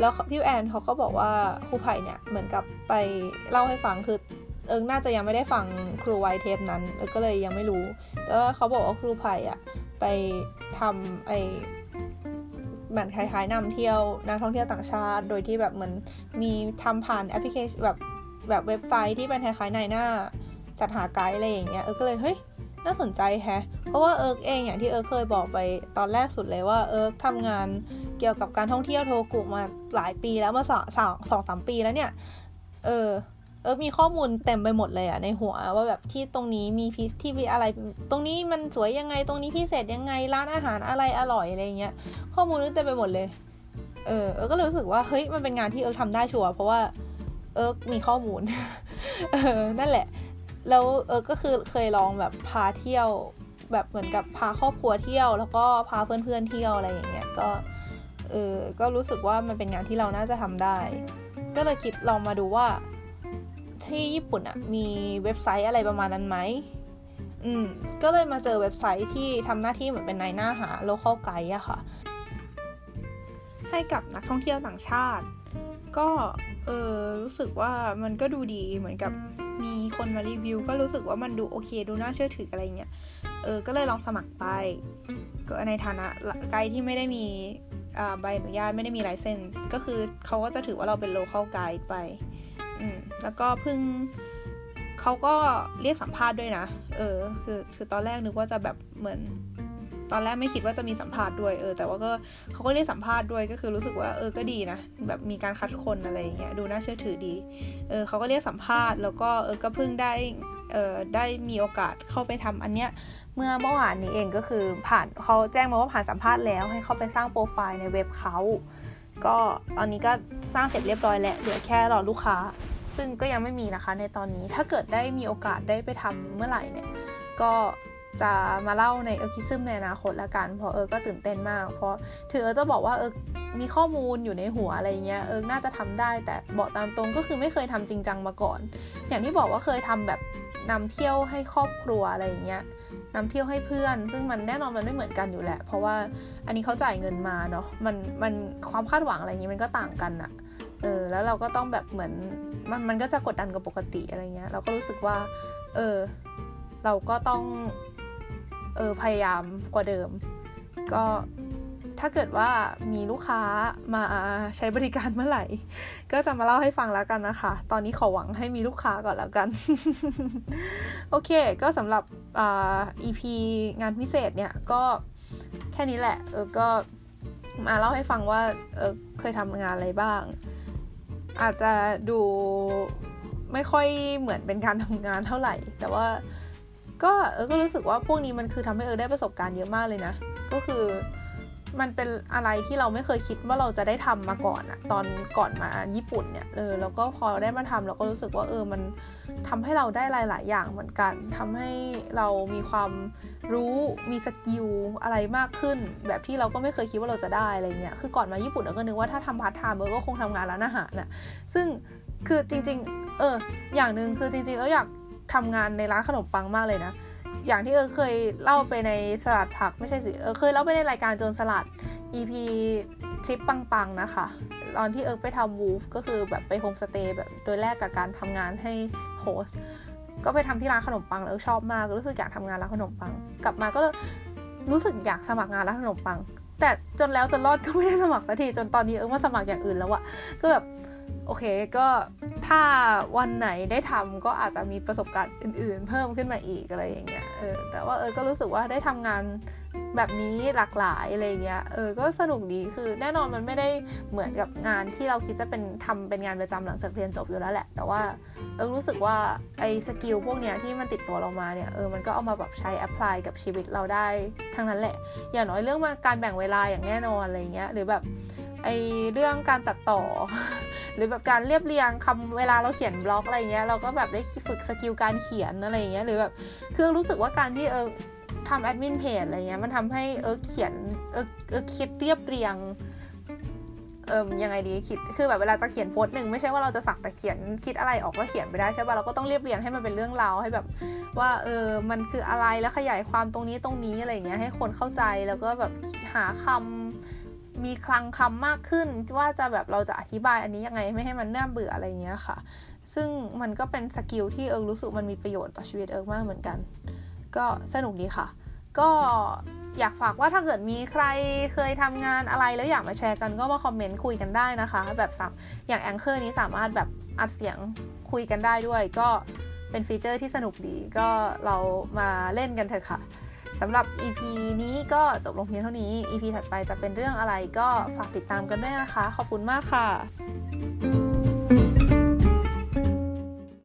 แล้วพี่แอนเขาก็บอกว่าครูไผ่เนี่ยเหมือนกับไปเล่าให้ฟังคือเอิงน่าจะยังไม่ได้ฟังครูไวเทปนั้นเออก็เลยยังไม่รู้ แต่ว่าเขาบอกว่าครูไผ่อะไปทำไอเหมือนคล้ายๆนำเที่ยวนักท่องเที่ยวต่างชาติ โดยที่แบบเหมือนมีทำผ่านแอปพลิเคชันแบบ แบบเว็บไซต์ที่เป็นคล้ายๆนายหน้า จัดหาไกด์อะไรอย่างเงี้ยเออก็เลยเฮ้ยน่าสนใจแฮะ เพราะว่าเอิร์กเองอย่างที่เอิร์กเคยบอกไปตอนแรกสุดเลยว่าเอิร์กทำงานเกี่ยวกับการท่องเที่ยวโทโฮคุมาหลายปีแล้วมาสองสองสองสามปีแล้วเนี่ย เออ เอิร์กมีข้อมูลเต็มไปหมดเลยอะในหัวว่าแบบที่ตรงนี้มีพิที่มีอะไร ตรงนี้มันสวยยังไงตรงนี้พิเศษยังไงร้านอาหารอะไรอร่อยอะไรเงี้ยข้อมูลนึกเต็มไปหมดเลย เออเอิร์กก็รู้สึกว่าเฮ้ยมันเป็นงานที่เอิร์กทำได้ชัวร์เพราะว่า เอิร์กมีข้อมูลเออนั่นแหละ แล้วเอิร์กก็คือเคยลองแบบพาเที่ยว แบบเหมือนกับพาครอบครัวเที่ยว แล้วก็พาเพื่อนๆเที่ยวอะไรอย่างเงี้ยก็เอิร์กก็รู้สึกว่ามันเป็นงานที่เราน่าจะทำได้ ก็เลยคิดลองมาดูว่า ที่ญี่ปุ่นอะมีเว็บไซต์อะไรประมาณนั้นไหมอืมก็เลยมาเจอเว็บไซต์ที่ทำหน้าที่เหมือนเป็นนายหน้าหา local guide อะค่ะ ให้กับนักท่องเที่ยวต่างชาติ ก็เออรู้สึกว่ามันก็ดูดีเหมือนกับมีคนมารีวิว ก็รู้สึกว่ามันดูโอเค ดูน่าเชื่อถืออะไรเงี้ยเออก็เลยลองสมัครไปก็ในฐานะไกด์ที่ไม่ได้มีใบอนุญาตไม่ได้มีไลเซนส์ก็คือเขาก็จะถือว่าเราเป็นโลเคอลไกด์ไปอืมแล้วก็เพิ่งเขาก็เรียกสัมภาษณ์ด้วยนะ เออ คือ คือตอนแรกนึกว่าจะแบบเหมือน ตอนแรกไม่คิดว่าจะมีสัมภาษณ์ด้วยเออแต่ว่าก็เขาก็เรียกสัมภาษณ์ด้วยก็คือรู้สึกว่าเออก็ดีนะแบบมีการคัดคนอะไรอย่างเงี้ยดูน่าเชื่อถือดีเออเขาก็เรียกสัมภาษณ์แล้วก็เออก็เพิ่งได้เออได้มีโอกาสเข้าไปทำอันเนี้ยเมื่อเมื่อวานนี้เองก็คือผ่านเขาแจ้งมาว่าผ่านสัมภาษณ์แล้วให้เข้าไปสร้างโปรไฟล์ในเว็บเขาก็ตอนนี้ก็สร้างเสร็จเรียบร้อยแล้วเหลือแค่รอลูกค้า ซึ่งก็ยังไม่มีนะคะในตอนนี้ถ้าเกิดได้มีโอกาสได้ไปทำเมื่อไหร่เนี่ยก็ จะมาเล่าในเออคิซึมในอนาคตละกัน เพราะเออก็ตื่นเต้นมาก เพราะถือเออจะบอกว่าเออมีข้อมูลอยู่ในหัวอะไรเงี้ยเออน่าจะทำได้ แต่บอกตามตรงก็คือไม่เคยทำจริงจังมาก่อน อย่างที่บอกว่าเคยทำแบบนำเที่ยวให้ครอบครัวอะไรอย่างเงี้ยนำเที่ยวให้เพื่อน ซึ่งมันแน่นอนมันไม่เหมือนกันอยู่แหละ เพราะว่าอันนี้เขาจ่ายเงินมาเนาะมันมันความคาดหวังอะไรอย่างงี้ยมันก็ต่างกันอะเออแล้วเราก็ต้องแบบเหมือนมันมันก็จะกดดันกว่าปกติอะไรเงี้ยเราก็รู้สึกว่า เออ เราก็ต้อง เออพยายามกว่าเดิม ก็ถ้าเกิดว่ามีลูกค้ามาใช้บริการเมื่อไหร่ ก็จะมาเล่าให้ฟังแล้วกันนะคะ ตอนนี้ขอหวังให้มีลูกค้าก่อนแล้วกัน โอเค ก็สำหรับอ่า EP งานพิเศษเนี่ยก็แค่นี้แหละ เออก็มาเล่าให้ฟังว่าเออเคยทำงานอะไรบ้าง อาจจะดูไม่ค่อยเหมือนเป็นการทำงานเท่าไหร่ แต่ว่า ก็เออก็รู้สึกว่าพวกนี้มันคือทำให้เออได้ประสบการณ์เยอะมากเลยนะ ก็คือมันเป็นอะไรที่เราไม่เคยคิดว่าเราจะได้ทำมาก่อนอะตอนก่อนมาญี่ปุ่นเนี่ยเออแล้วก็พอได้มาทำเราก็รู้สึกว่าเออมันทำให้เราได้หลาย ๆ อย่างเหมือนกันทำให้เรามีความรู้มี skill อะไรมากขึ้น แบบที่เราก็ไม่เคยคิดว่าเราจะได้อะไรเงี้ยคือก่อนมาญี่ปุ่นเราก็นึกว่าถ้าทำพาร์กก็คงทำงานร้านอาหารน่ะซึ่งคือจริง ๆ เอออย่างหนึ่งคือจริงๆเอิร์กอยาก ทำงานในร้านขนมปังมากเลยนะ อย่างที่เอิร์กเคยเล่าไปในสลัดผักไม่ใช่สิเอิร์กเคยเล่าไปในรายการโจนสลัด EP ทริปปังๆนะคะ ตอนที่เอิร์กไปทำ WWOOF ก็คือแบบไปโฮมสเตย์แบบโดยแลกกับการทำงานให้ host ก็ไปทำที่ร้านขนมปังแล้วชอบมากรู้สึกอยากทำงานร้านขนมปัง กลับมาก็รู้สึกอยากสมัครงานร้านขนมปัง แต่จนแล้วจนรอดก็ไม่ได้สมัครสักทีจนตอนนี้เอิร์กมาสมัครอย่างอื่นแล้วอะก็แบบ โอเคก็ถ้าวันไหนได้ทำก็อาจจะมีประสบการณ์อื่น ๆ เพิ่มขึ้นมาอีกอะไรอย่างเงี้ยเออแต่ว่าเอิร์กก็รู้สึกว่าได้ทำงานแบบนี้หลากหลายอะไรเงี้ย เออ ก็สนุกดี คือแน่นอนมันไม่ได้เหมือนกับงานที่เราคิดจะเป็นทำเป็นงานประจำหลังจากเรียนจบอยู่แล้วแหละ แต่ว่าเออรู้สึกว่าไอ้ skill พวกเนี้ยที่มันติดตัวเรามาเนี่ย เออ มันก็เอามาแบบใช้ apply กับชีวิตเราได้ทั้งนั้นแหละ อย่างน้อยเรื่องมาการแบ่งเวลาอย่างแน่นอนอะไรเงี้ย หรือแบบ ไอเรื่องการตัดต่อ หรือแบบการเรียบเรียงคำเวลาเราเขียนบล็อกอะไรเงี้ยเราก็แบบได้ฝึก skill การเขียนอะไรเงี้ยหรือแบบคือรู้สึกว่าการที่เออทำแอดมินเพจอะไรเงี้ยมันทำให้เออเขียนเออเออคิดเรียบเรียงเออยังไงดีคิดคือแบบเวลาจะเขียนโพสต์หนึ่งไม่ใช่ว่าเราจะสักแต่เขียนคิดอะไรออกก็เขียนไปได้ใช่ป่ะเราก็ต้องเรียบเรียงให้มันเป็นเรื่องราวให้แบบ ว่าเออมันคืออะไรแล้วขยายความตรงนี้ตรงนี้อะไรเงี้ยให้คนเข้าใจแล้วก็แบบหาคำ มีคลังคำมากขึ้น ว่าจะแบบเราจะอธิบายอันนี้ยังไงไม่ให้มันน่าเบื่ออะไรเงี้ยค่ะ ซึ่งมันก็เป็น skill ที่เอิ๊กรู้สึกมันมีประโยชน์ต่อชีวิตเอิ๊กมากเหมือนกัน ก็สนุกดีค่ะ ก็อยากฝากว่าถ้าเกิดมีใครเคยทำงานอะไรแล้วอยากมาแชร์กันก็มา comment คุยกันได้นะคะ แบบแอปอย่าง Anchor นี้สามารถแบบอัดเสียงคุยกันได้ด้วย ก็เป็น feature ที่สนุกดีก็เรามาเล่นกันเถอะค่ะ สำหรับ EP นี้ก็จบลงเพียงเท่านี้ EP ถัดไปจะเป็นเรื่องอะไรก็ฝากติดตามกันด้วยนะคะ ขอบคุณมากค่ะ